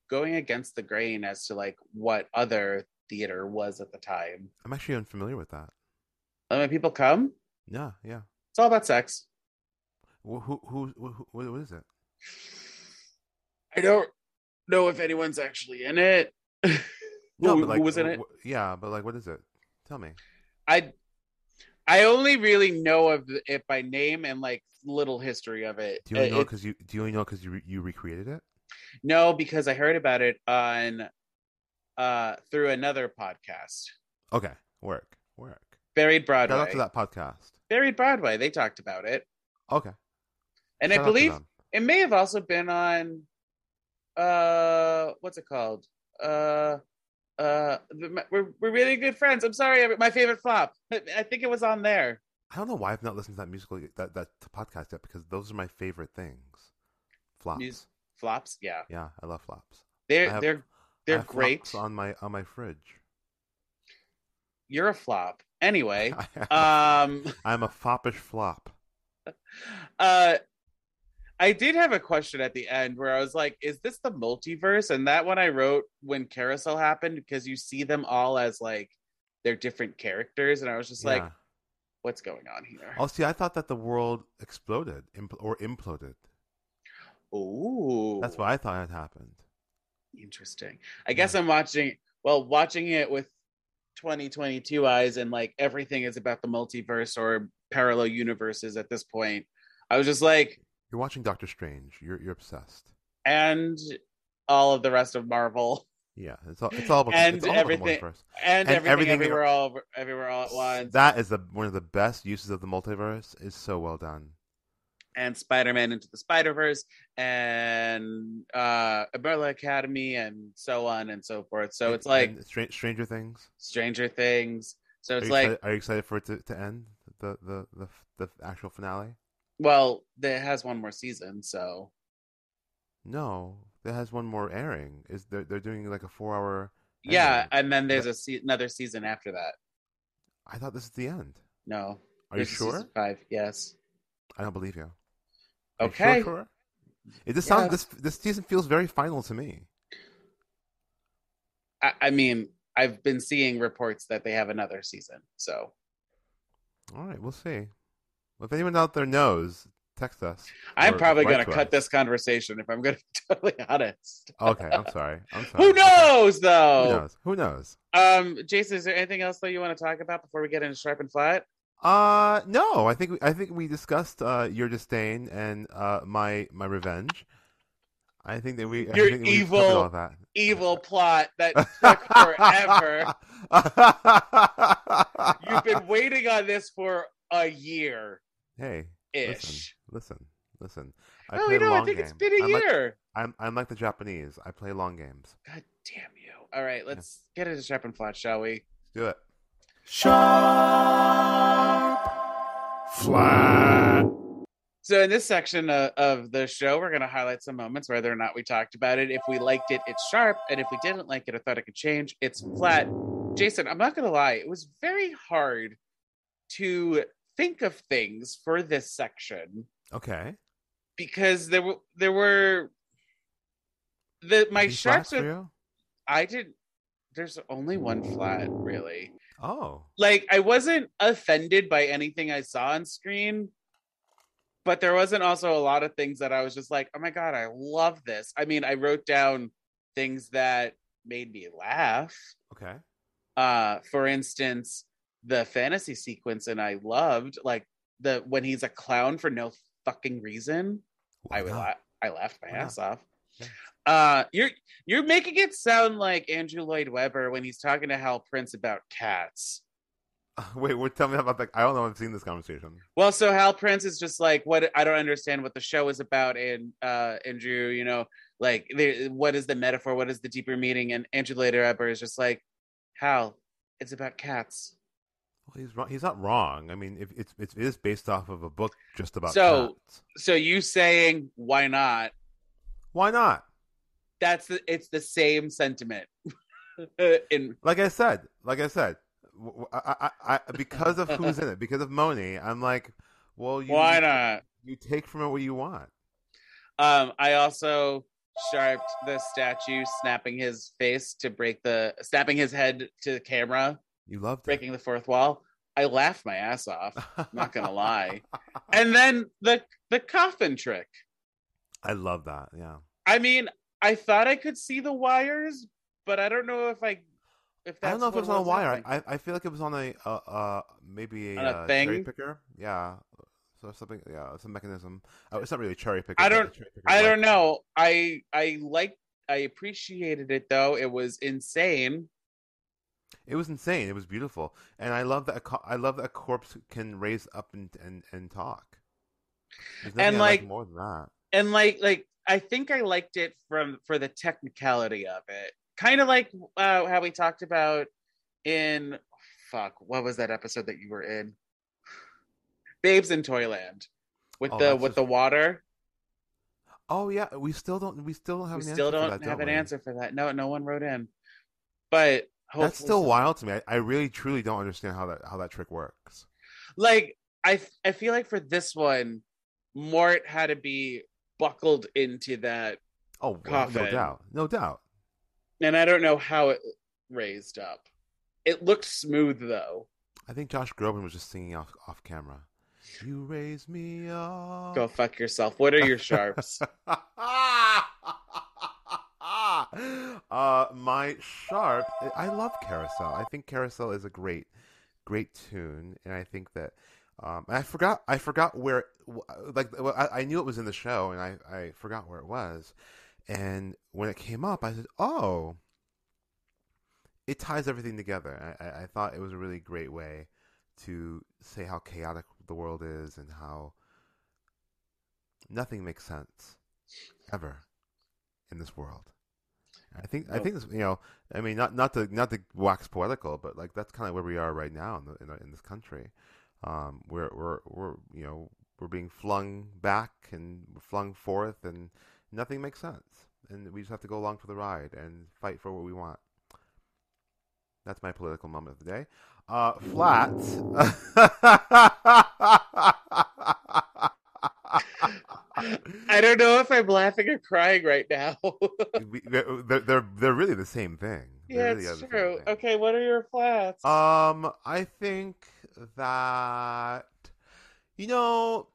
Speaker 1: going against the grain as to like what other theater was at the time
Speaker 2: I'm actually unfamiliar with that.
Speaker 1: let my people come
Speaker 2: Yeah, yeah.
Speaker 1: it's all about sex
Speaker 2: Who who who, who what what is it?
Speaker 1: i don't know if anyone's actually in it
Speaker 2: No,
Speaker 1: who,
Speaker 2: but like,
Speaker 1: who was in it
Speaker 2: Yeah, but like, what is it? Tell me.
Speaker 1: I I only really know of it by name and like little history of it.
Speaker 2: Do you only
Speaker 1: Uh,
Speaker 2: know because you do you only know because you you recreated it?
Speaker 1: no, because I heard about it on uh through another podcast.
Speaker 2: Okay, work, work.
Speaker 1: Buried
Speaker 2: Shout
Speaker 1: Broadway.
Speaker 2: out to that podcast.
Speaker 1: Buried Broadway. They talked about it.
Speaker 2: Okay,
Speaker 1: And
Speaker 2: Shout
Speaker 1: I believe it may have also been on uh what's it called? Uh uh we're we're really good friends. I'm sorry, my favorite flop. I think it was on there.
Speaker 2: I don't know why I've not listened to that musical that that podcast yet because those are my favorite things. Flops.
Speaker 1: Mus- Flops, yeah.
Speaker 2: Yeah, I love flops.
Speaker 1: They're
Speaker 2: have-
Speaker 1: they're they're
Speaker 2: have
Speaker 1: great.
Speaker 2: flops on my on my fridge.
Speaker 1: You're a flop. Anyway, um
Speaker 2: I'm a foppish flop.
Speaker 1: uh I did have a question at the end where I was like, is this the multiverse? And that one I wrote when Carousel happened because you see them all as like they're different characters. And I was just like, what's going on here?
Speaker 2: Oh, see, I thought that the world exploded impl- or imploded.
Speaker 1: Ooh.
Speaker 2: That's what I thought had happened.
Speaker 1: interesting. I guess I'm watching well, watching it with 2022 eyes and like everything is about the multiverse or parallel universes at this point. I was just like,
Speaker 2: You're watching Doctor Strange. You're you're obsessed.
Speaker 1: and all of the rest of Marvel.
Speaker 2: Yeah, it's all it's all about
Speaker 1: And
Speaker 2: it's all about the
Speaker 1: everything-
Speaker 2: multiverse.
Speaker 1: and,
Speaker 2: And
Speaker 1: everything,
Speaker 2: everything-
Speaker 1: everywhere all everywhere all at once
Speaker 2: That is the one of the best uses of the multiverse. Is so well done.
Speaker 1: And spider-man into the spider-verse and uh umbrella academy and so on and so forth so it's like
Speaker 2: and Stranger Things.
Speaker 1: stranger things so it's
Speaker 2: you
Speaker 1: like
Speaker 2: excited, are you excited for it to, to end? the the the, the actual finale?
Speaker 1: Well, it has one more season, so
Speaker 2: No, that has one more airing. Is they're they're doing like a four hour?
Speaker 1: yeah, and then there's a se- another season after that.
Speaker 2: I thought this is the end.
Speaker 1: No,
Speaker 2: Are you sure?
Speaker 1: Five, yes.
Speaker 2: I don't believe you. Are you
Speaker 1: Okay.
Speaker 2: Sure, sure? It just
Speaker 1: Yeah.
Speaker 2: sounds this this season feels very final to me.
Speaker 1: I, I mean, I've been seeing reports that they have another season, so
Speaker 2: All right, we'll see. If anyone out there knows, text us.
Speaker 1: I'm probably gonna cut
Speaker 2: us.
Speaker 1: this conversation if I'm gonna be totally honest.
Speaker 2: Okay, I'm sorry. I'm sorry.
Speaker 1: Who
Speaker 2: Okay.
Speaker 1: knows,
Speaker 2: Who
Speaker 1: though?
Speaker 2: knows? Who knows?
Speaker 1: Um, Jason, is there anything else that you want to talk about before we get into sharp and flat?
Speaker 2: Uh, no. I think we, I think we discussed uh, your disdain and uh, my my revenge. I think that we. I
Speaker 1: Your
Speaker 2: think we
Speaker 1: evil-
Speaker 2: all that.
Speaker 1: Evil plot that took forever. You've been waiting on this for a year
Speaker 2: hey,
Speaker 1: ish.
Speaker 2: listen, listen, listen. I
Speaker 1: Oh, you know, I think
Speaker 2: game.
Speaker 1: it's been a
Speaker 2: I'm like,
Speaker 1: year.
Speaker 2: I'm I'm like the Japanese. I play long games.
Speaker 1: God damn you! All right, let's get into sharp and flat, shall we?
Speaker 2: Let's do it.
Speaker 3: Sharp. Flat.
Speaker 1: So in this section of, of the show, we're going to highlight some moments, whether or not we talked about it. If we liked it, it's sharp, and if we didn't like it I thought it could change, it's flat. Jason, I'm not going to lie; it was very hard to think of things for this section
Speaker 2: Okay.
Speaker 1: because there were there were the my sharps. Are. I didn't, There's only one flat, really.
Speaker 2: Oh,
Speaker 1: like I wasn't offended by anything I saw on screen, but there wasn't also a lot of things that I was just like, oh my god, I love this. I mean, I wrote down things that made me laugh.
Speaker 2: okay.
Speaker 1: Uh, for instance, the fantasy sequence, and I loved like the when he's a clown for no fucking reason. I would
Speaker 2: not?
Speaker 1: I laughed my
Speaker 2: Why not?
Speaker 1: ass off.
Speaker 2: Yeah.
Speaker 1: Uh, you're you're making it sound like Andrew Lloyd Webber when he's talking to Hal Prince about cats.
Speaker 2: Wait, what? Tell me about that. I don't know. I've seen this conversation.
Speaker 1: Well, so Hal Prince is just like, what? I don't understand what the show is about, and uh, Andrew, you know, like, what is the metaphor? What is the deeper meaning? And Andrew Lloyd Webber is just like, Hal, it's about cats.
Speaker 2: Well, he's wrong. He's not wrong. I mean, if it's, it's it is based off of a book just about
Speaker 1: So-
Speaker 2: cats.
Speaker 1: So you saying why not?
Speaker 2: Why not?
Speaker 1: That's the, it's the same sentiment. In
Speaker 2: Like I said, like I said, I, I, I, because of who's in it, because of Moni, I'm like, well, you,
Speaker 1: why not?
Speaker 2: You take from it what you want.
Speaker 1: Um, I also sharped the statue snapping his face to break the snapping his head to the camera,
Speaker 2: You loved it.
Speaker 1: breaking the fourth wall. I laughed my ass off. not gonna lie. And then the the coffin trick.
Speaker 2: I love that. Yeah.
Speaker 1: I mean, I thought I could see the wires, but I don't know if I if that's
Speaker 2: I don't know if it was on a wire. I, I feel like it was on a uh, uh maybe a,
Speaker 1: a
Speaker 2: uh, cherry picker. Yeah. So something. Yeah, a mechanism. Oh, it's not really a cherry picker.
Speaker 1: I don't-
Speaker 2: picker
Speaker 1: I don't know. I I like I appreciated it though. It was insane.
Speaker 2: It was insane. It was beautiful, and I love that. A co- I love that a corpse can raise up and and, and talk.
Speaker 1: And,
Speaker 2: like
Speaker 1: like-
Speaker 2: more than that.
Speaker 1: and like like I think I liked it from for the technicality of it. Kind of like uh, how we talked about in fuck, what was that episode that you were in? Babes in Toyland with
Speaker 2: Oh,
Speaker 1: the with
Speaker 2: just-
Speaker 1: the water.
Speaker 2: Oh yeah, we still don't. We still don't have.
Speaker 1: We
Speaker 2: an
Speaker 1: still
Speaker 2: answer for
Speaker 1: don't
Speaker 2: that,
Speaker 1: have an answer for that. No, no one wrote in. But
Speaker 2: That's still
Speaker 1: some-
Speaker 2: wild to me. I, I really, truly don't understand how that how that trick works.
Speaker 1: like I I feel like for this one, Mort had to be buckled into that,
Speaker 2: Oh, well, no doubt, no doubt.
Speaker 1: and I don't know how it raised up. It looked smooth though.
Speaker 2: I think Josh Groban was just singing off off camera. You raise me up.
Speaker 1: Go fuck yourself. What are your sharps?
Speaker 2: uh, my sharp. I love Carousel. I think Carousel is a great, great tune, and I think that. Um, I forgot. I forgot where. Like, well, I, I knew it was in the show, and I, I forgot where it was. And when it came up, I said, "Oh, it ties everything together." I, I, thought it was a really great way to say how chaotic the world is and how nothing makes sense ever in this world. I think I think you know I mean not not to not to wax poetical, but like that's kind of where we are right now in the, in, in this country. Um, we're we're we're you know we're being flung back and flung forth, and nothing makes sense. And we just have to go along for the ride and fight for what we want. That's my political moment of the day. Uh, flat.
Speaker 1: I don't know if I'm laughing or crying right now.
Speaker 2: They're, they're they're really the same thing.
Speaker 1: Yeah,
Speaker 2: really
Speaker 1: it's true. Okay, what are your flats?
Speaker 2: Um, I think that you know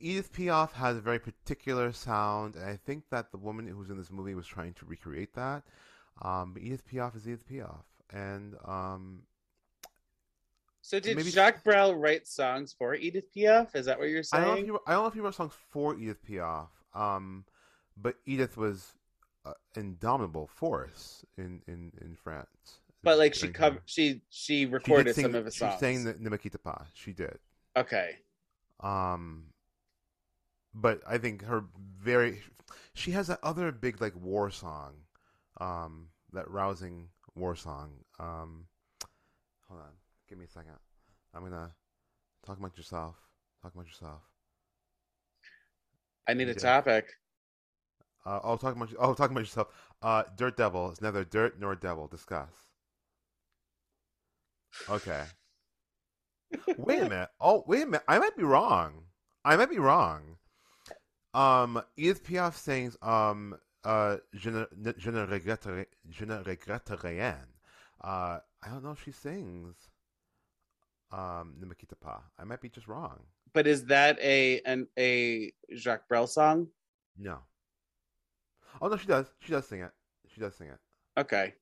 Speaker 2: Edith Piaf has a very particular sound, and I think that the woman who's in this movie was trying to recreate that. Um, Edith Piaf is Edith Piaf, and um,
Speaker 1: so did
Speaker 2: maybe-
Speaker 1: Jacques Brel write songs for Edith Piaf? Is that what you're
Speaker 2: I don't know
Speaker 1: saying?
Speaker 2: if he, I don't know if he wrote songs for Edith Piaf. Um, but Edith was an indomitable force in in in France.
Speaker 1: But like she covered, she she
Speaker 2: She
Speaker 1: recorded
Speaker 2: sing-
Speaker 1: some of his
Speaker 2: She
Speaker 1: songs.
Speaker 2: sang Ne me quitte pas. She did.
Speaker 1: Okay,
Speaker 2: Um, but I think her very she has that other big like war song, um, that rousing war song. Um, hold on, give me a second. I'm gonna talk about yourself. Talk about yourself.
Speaker 1: I need a topic.
Speaker 2: Uh, oh, talk about oh, talking about yourself. Uh, Dirt Devil is neither dirt nor devil. Discuss. Okay. wait a minute. Oh, wait a minute. I might be wrong. I might be wrong. Um, Edith Piaf sings um uh je ne, je ne regrette je ne regrette rien. Uh, I don't know if she sings um Ne me quitte pas. I might be just wrong.
Speaker 1: But is that a an a Jacques Brel song?
Speaker 2: No. Oh no, she does. She does sing it. She does sing it.
Speaker 1: Okay,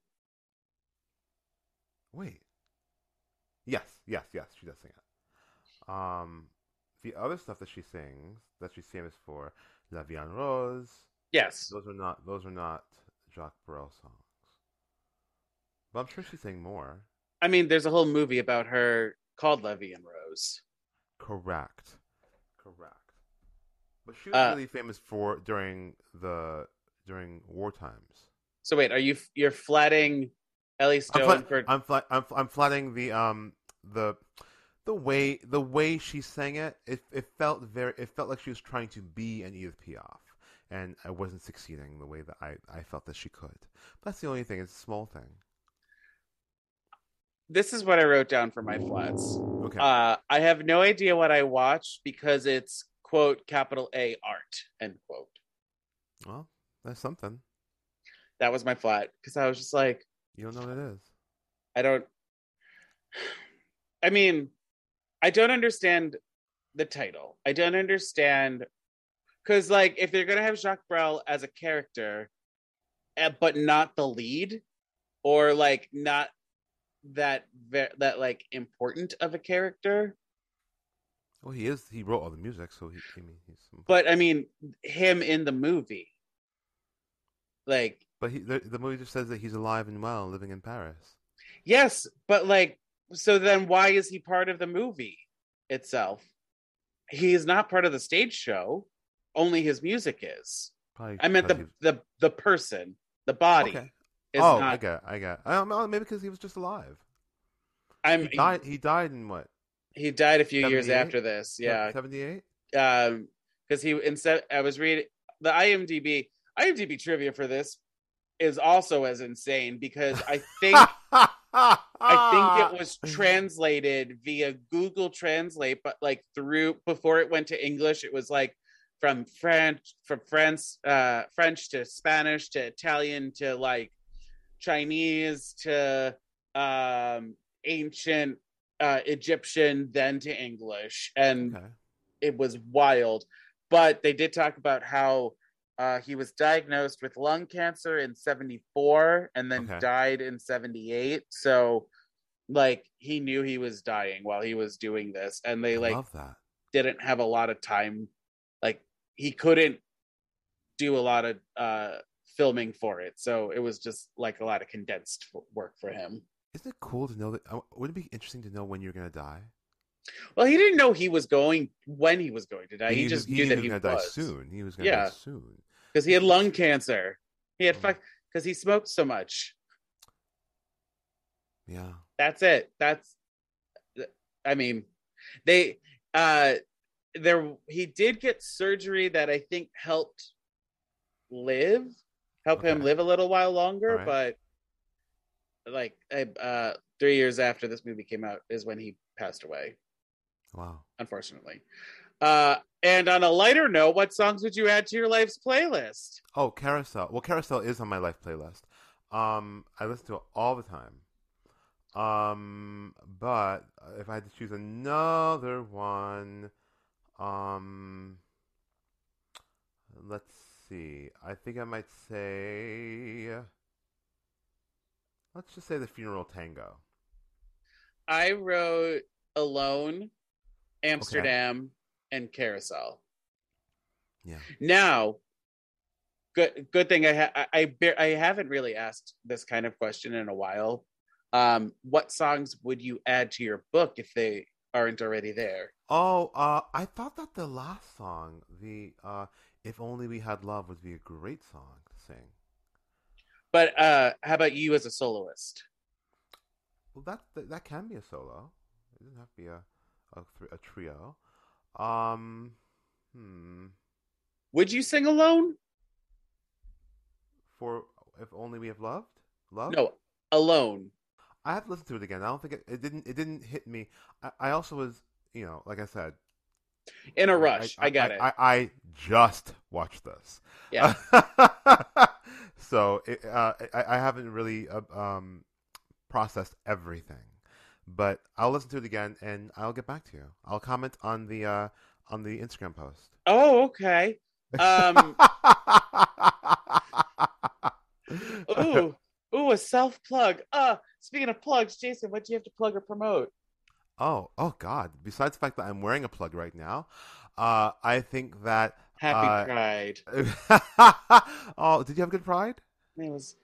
Speaker 2: Wait. Yes, yes, yes, she does sing it. Um, the other stuff that she sings, that she's famous for, La Vie en Rose,
Speaker 1: yes.
Speaker 2: those are not those are not Jacques Brel songs. But I'm sure she sang more.
Speaker 1: I mean, there's a whole movie about her called La Vie en Rose.
Speaker 2: Correct. Correct. But she was
Speaker 1: Uh,
Speaker 2: really famous for during the during war times.
Speaker 1: So wait, are you you're flatting Elly
Speaker 2: I'm,
Speaker 1: Stone
Speaker 2: flat,
Speaker 1: for?
Speaker 2: I'm, flat, I'm I'm flatting the um the the way the way she sang it. It it felt very it felt like she was trying to be an Edith Piaf, and I wasn't succeeding the way that I I felt that she could. That's the only thing. It's a small thing.
Speaker 1: this is what I wrote down for my flats.
Speaker 2: Okay.
Speaker 1: Uh, I have no idea what I watched because it's quote capital A art end quote.
Speaker 2: well, that's something.
Speaker 1: That was my flat because I was just like,
Speaker 2: You don't know what it is.
Speaker 1: I don't. I mean, I don't understand the title. I don't understand because, like, if they're gonna have Jacques Brel as a character, eh, but not the lead, or like not that ve- that like important of a character.
Speaker 2: Well, he is. He wrote all the music, so he. I mean, he's.
Speaker 1: But I mean, him in the movie, like,
Speaker 2: but he, the, the movie just says that he's alive and well, living in Paris.
Speaker 1: yes, but like, so then why is he part of the movie itself? He is not part of the stage show. Only his music is.
Speaker 2: Probably.
Speaker 1: I meant the the the person, the body.
Speaker 2: Okay.
Speaker 1: Is
Speaker 2: Oh,
Speaker 1: not,
Speaker 2: I got, I got. It. I don't know. Maybe because he was just alive.
Speaker 1: I'm
Speaker 2: He died. He died in what?
Speaker 1: he died a few years after this. Yeah,
Speaker 2: Seventy-eight.
Speaker 1: um, because he instead I was reading the IMDb IMDb trivia for this is also as insane because I think I think it was translated via Google Translate, but like through before it went to English, it was like from French from French uh French to Spanish to Italian to like Chinese to um ancient uh Egyptian, then to English. And
Speaker 2: Okay.
Speaker 1: it was wild. But they did talk about how uh, he was diagnosed with lung cancer in 74 and then
Speaker 2: Okay.
Speaker 1: died in 78. So, like, he knew he was dying while he was doing this. And they,
Speaker 2: I
Speaker 1: like, didn't have a lot of time. Like, he couldn't do a lot of uh, filming for it. So, it was just like a lot of condensed work for him.
Speaker 2: Isn't it cool to know that? uh, Wouldn't it be interesting to know when you're gonna die?
Speaker 1: Well, he didn't know he was going when he was going to die. He,
Speaker 2: knew-
Speaker 1: just
Speaker 2: he
Speaker 1: knew that
Speaker 2: was
Speaker 1: he
Speaker 2: gonna die soon. He was gonna
Speaker 1: Yeah.
Speaker 2: die soon.
Speaker 1: because he had lung cancer. He had
Speaker 2: Oh.
Speaker 1: fuck because he smoked so much.
Speaker 2: Yeah.
Speaker 1: That's it. That's I mean, They uh there he did get surgery that I think helped live, help him live a little while longer,
Speaker 2: right.
Speaker 1: but like uh 3 years after this movie came out is when he passed away,
Speaker 2: Wow.
Speaker 1: unfortunately. Uh and on a lighter note, what songs would you add to your life's playlist?
Speaker 2: Oh, Carousel. Well, Carousel is on my life playlist. Um, I listen to it all the time. Um, but if I had to choose another one, um, let's see. I think I might say, let's just say the Funeral Tango.
Speaker 1: I wrote Alone, Amsterdam, and Carousel.
Speaker 2: Yeah.
Speaker 1: Now, good good thing I ha- I I, bar- I haven't really asked this kind of question in a while. Um, what songs would you add to your book if they aren't already there?
Speaker 2: Oh, uh, I thought that the last song, the uh, "If Only We Had Love," would be a great song to sing.
Speaker 1: But uh, how about you as a soloist?
Speaker 2: Well, that that, that can be a solo. It doesn't have to be a a, a trio. Um, hmm.
Speaker 1: Would you sing alone?
Speaker 2: For if only we have loved, love.
Speaker 1: No, alone.
Speaker 2: I have to listen to it again. I don't think it, it didn't. It didn't hit me. I, I also was, you know, like I said,
Speaker 1: In a rush. I, got
Speaker 2: I,
Speaker 1: it.
Speaker 2: I, I just watched this.
Speaker 1: yeah.
Speaker 2: so it, uh, I, I haven't really uh, um, processed everything, but I'll listen to it again and I'll get back to you. I'll comment on the uh, on the Instagram post.
Speaker 1: oh, okay. Um, ooh, ooh, a self plug. Uh, speaking of plugs, Jason, what do you have to plug or promote?
Speaker 2: oh, oh God! Besides the fact that I'm wearing a plug right now, uh, I think that.
Speaker 1: Happy
Speaker 2: Uh,
Speaker 1: Pride.
Speaker 2: oh, did you have good Pride?
Speaker 1: It was,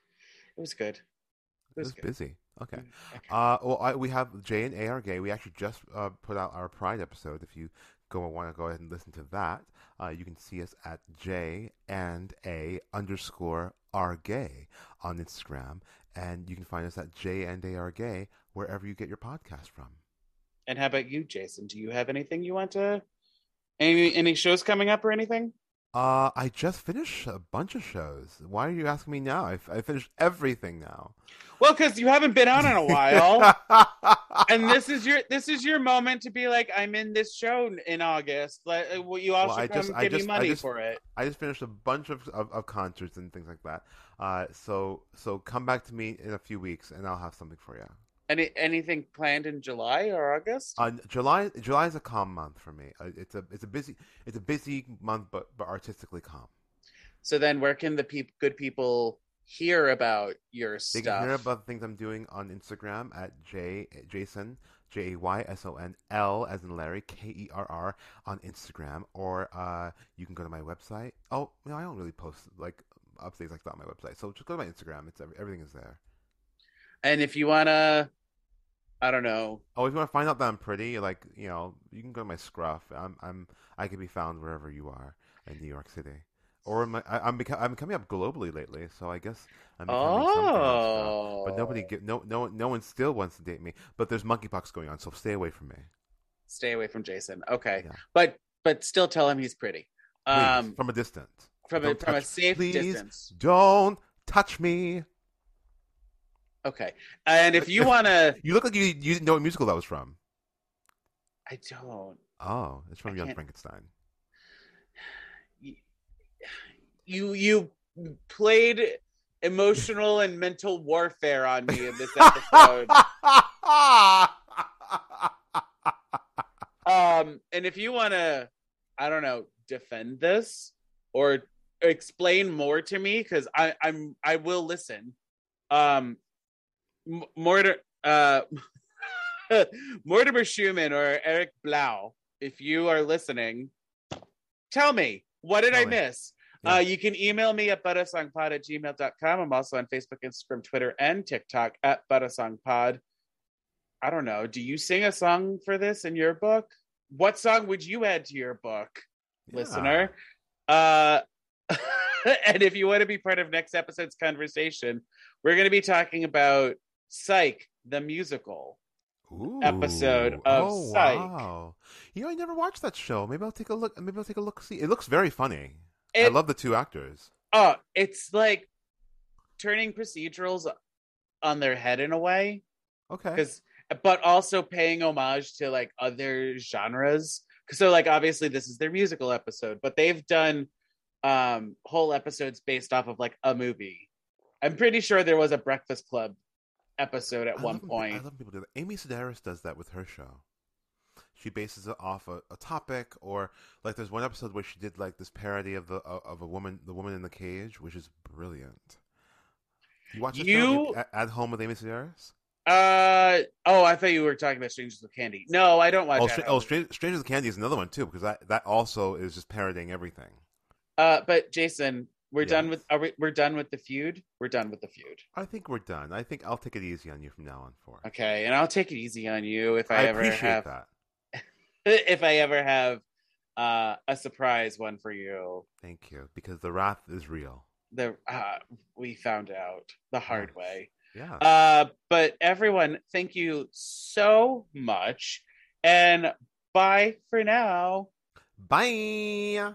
Speaker 1: it was good. It
Speaker 2: It
Speaker 1: was
Speaker 2: was
Speaker 1: good.
Speaker 2: busy. Okay.
Speaker 1: Okay.
Speaker 2: Uh, well, I, we have J and A are gay. We actually just uh, put out our Pride episode. If you go want to go ahead and listen to that, uh, you can see us at J and A underscore are gay on Instagram, and you can find us at J and A are gay wherever you get your podcast from.
Speaker 1: And how about you, Jason? Do you have anything you want to? Any any shows coming up or anything?
Speaker 2: Uh, I just finished a bunch of shows. Why are you asking me now? I, I finished everything now.
Speaker 1: Well, because you haven't been on in a while, and this is your this is your moment to be like, I'm in this show in August. Like, uh, well, you also
Speaker 2: Well, I just- I
Speaker 1: give me
Speaker 2: just- I
Speaker 1: money
Speaker 2: just-
Speaker 1: for it.
Speaker 2: I just finished a bunch of, of, of concerts and things like that. Uh, so so come back to me in a few weeks, and I'll have something for you.
Speaker 1: Any anything planned in July or August?
Speaker 2: Uh, July July is a calm month for me. Uh, it's a it's a busy it's a busy month, but but artistically calm.
Speaker 1: so then, where can the peop- good people hear about your
Speaker 2: They
Speaker 1: stuff?
Speaker 2: can hear about the things I'm doing on Instagram at J Jason J A Y S O N L as in Larry K E R R on Instagram, or uh, you can go to my website. Oh, no, I don't really post like updates like that on my website. So just go to my Instagram. It's everything is there.
Speaker 1: And if you wanna, I don't know,
Speaker 2: Oh, if you want to find out that I'm pretty, like you know, you can go to my scruff. I'm I'm I can be found wherever you are in New York City, or my, I, I'm beca- I'm coming up globally lately. So I guess I'm becoming something on Scruff.
Speaker 1: oh,
Speaker 2: But nobody get no no no one still wants to date me. But there's monkeypox going on, so stay away from me.
Speaker 1: stay away from Jason. Okay,
Speaker 2: Yeah.
Speaker 1: but but still tell him he's pretty.
Speaker 2: Please,
Speaker 1: Um,
Speaker 2: from a distance.
Speaker 1: from a from a safe
Speaker 2: please
Speaker 1: distance.
Speaker 2: Don't touch me.
Speaker 1: Okay, and if you wanna,
Speaker 2: You look like you you didn't know what musical that was from.
Speaker 1: I don't.
Speaker 2: Oh, it's from
Speaker 1: I
Speaker 2: Young
Speaker 1: can't-
Speaker 2: Frankenstein.
Speaker 1: You you played emotional and mental warfare on me in this episode. um, and if you wanna, I don't know, defend this or explain more to me, because I I'm I will listen. Um, M- Mortar uh. Mortimer Shuman or Eric Blau, if you are listening, tell me what did I
Speaker 2: me.
Speaker 1: miss?
Speaker 2: Yeah.
Speaker 1: Uh, you can email me at buttersongpod at gmail.com. I'm also on Facebook, Instagram, Twitter, and TikTok at buttersongpod. I don't know. Do you sing a song for this in your book? What song would you add to your book,
Speaker 2: Yeah.
Speaker 1: listener? Uh, and if you want to be part of next episode's conversation, we're going to be talking about Psych, the musical.
Speaker 2: Ooh.
Speaker 1: episode of
Speaker 2: oh,
Speaker 1: Psych.
Speaker 2: Wow. You know, I never watched that show. Maybe I'll take a look. Maybe I'll take a look. See, it looks very funny. I love the two actors.
Speaker 1: Oh, it's like turning procedurals on their head in a way,
Speaker 2: Okay.
Speaker 1: because but also paying homage to like other genres. So like obviously this is their musical episode, but they've done um whole episodes based off of like a movie. I'm pretty sure there was a Breakfast Club episode at
Speaker 2: I
Speaker 1: one
Speaker 2: love when- I
Speaker 1: point.
Speaker 2: love people do that. Amy Sedaris does that with her show. She bases it off a, a topic, or like there's one episode where she did like this parody of the of a woman, the woman in the cage, which is brilliant. You watch the
Speaker 1: You-
Speaker 2: at, at home with Amy Sedaris?
Speaker 1: Uh oh, I thought you were talking about Strangers with Candy. No, I don't watch.
Speaker 2: Oh,
Speaker 1: that.
Speaker 2: Stra- oh, Str- Strangers with Candy is another one too, because that that also is just parodying everything.
Speaker 1: Uh, but Jason, we're done with. Are we? We're done with the feud. We're done with the feud.
Speaker 2: I think we're done. I think I'll take it easy on you from now on. For
Speaker 1: Okay, and I'll take it easy on you if I,
Speaker 2: I
Speaker 1: ever
Speaker 2: appreciate
Speaker 1: have
Speaker 2: that.
Speaker 1: if I ever have uh, a surprise one for you.
Speaker 2: Thank you, because the wrath is real.
Speaker 1: The uh, we found out the hard way.
Speaker 2: Yeah.
Speaker 1: Uh, but everyone, thank you so much, and bye for now.
Speaker 2: Bye.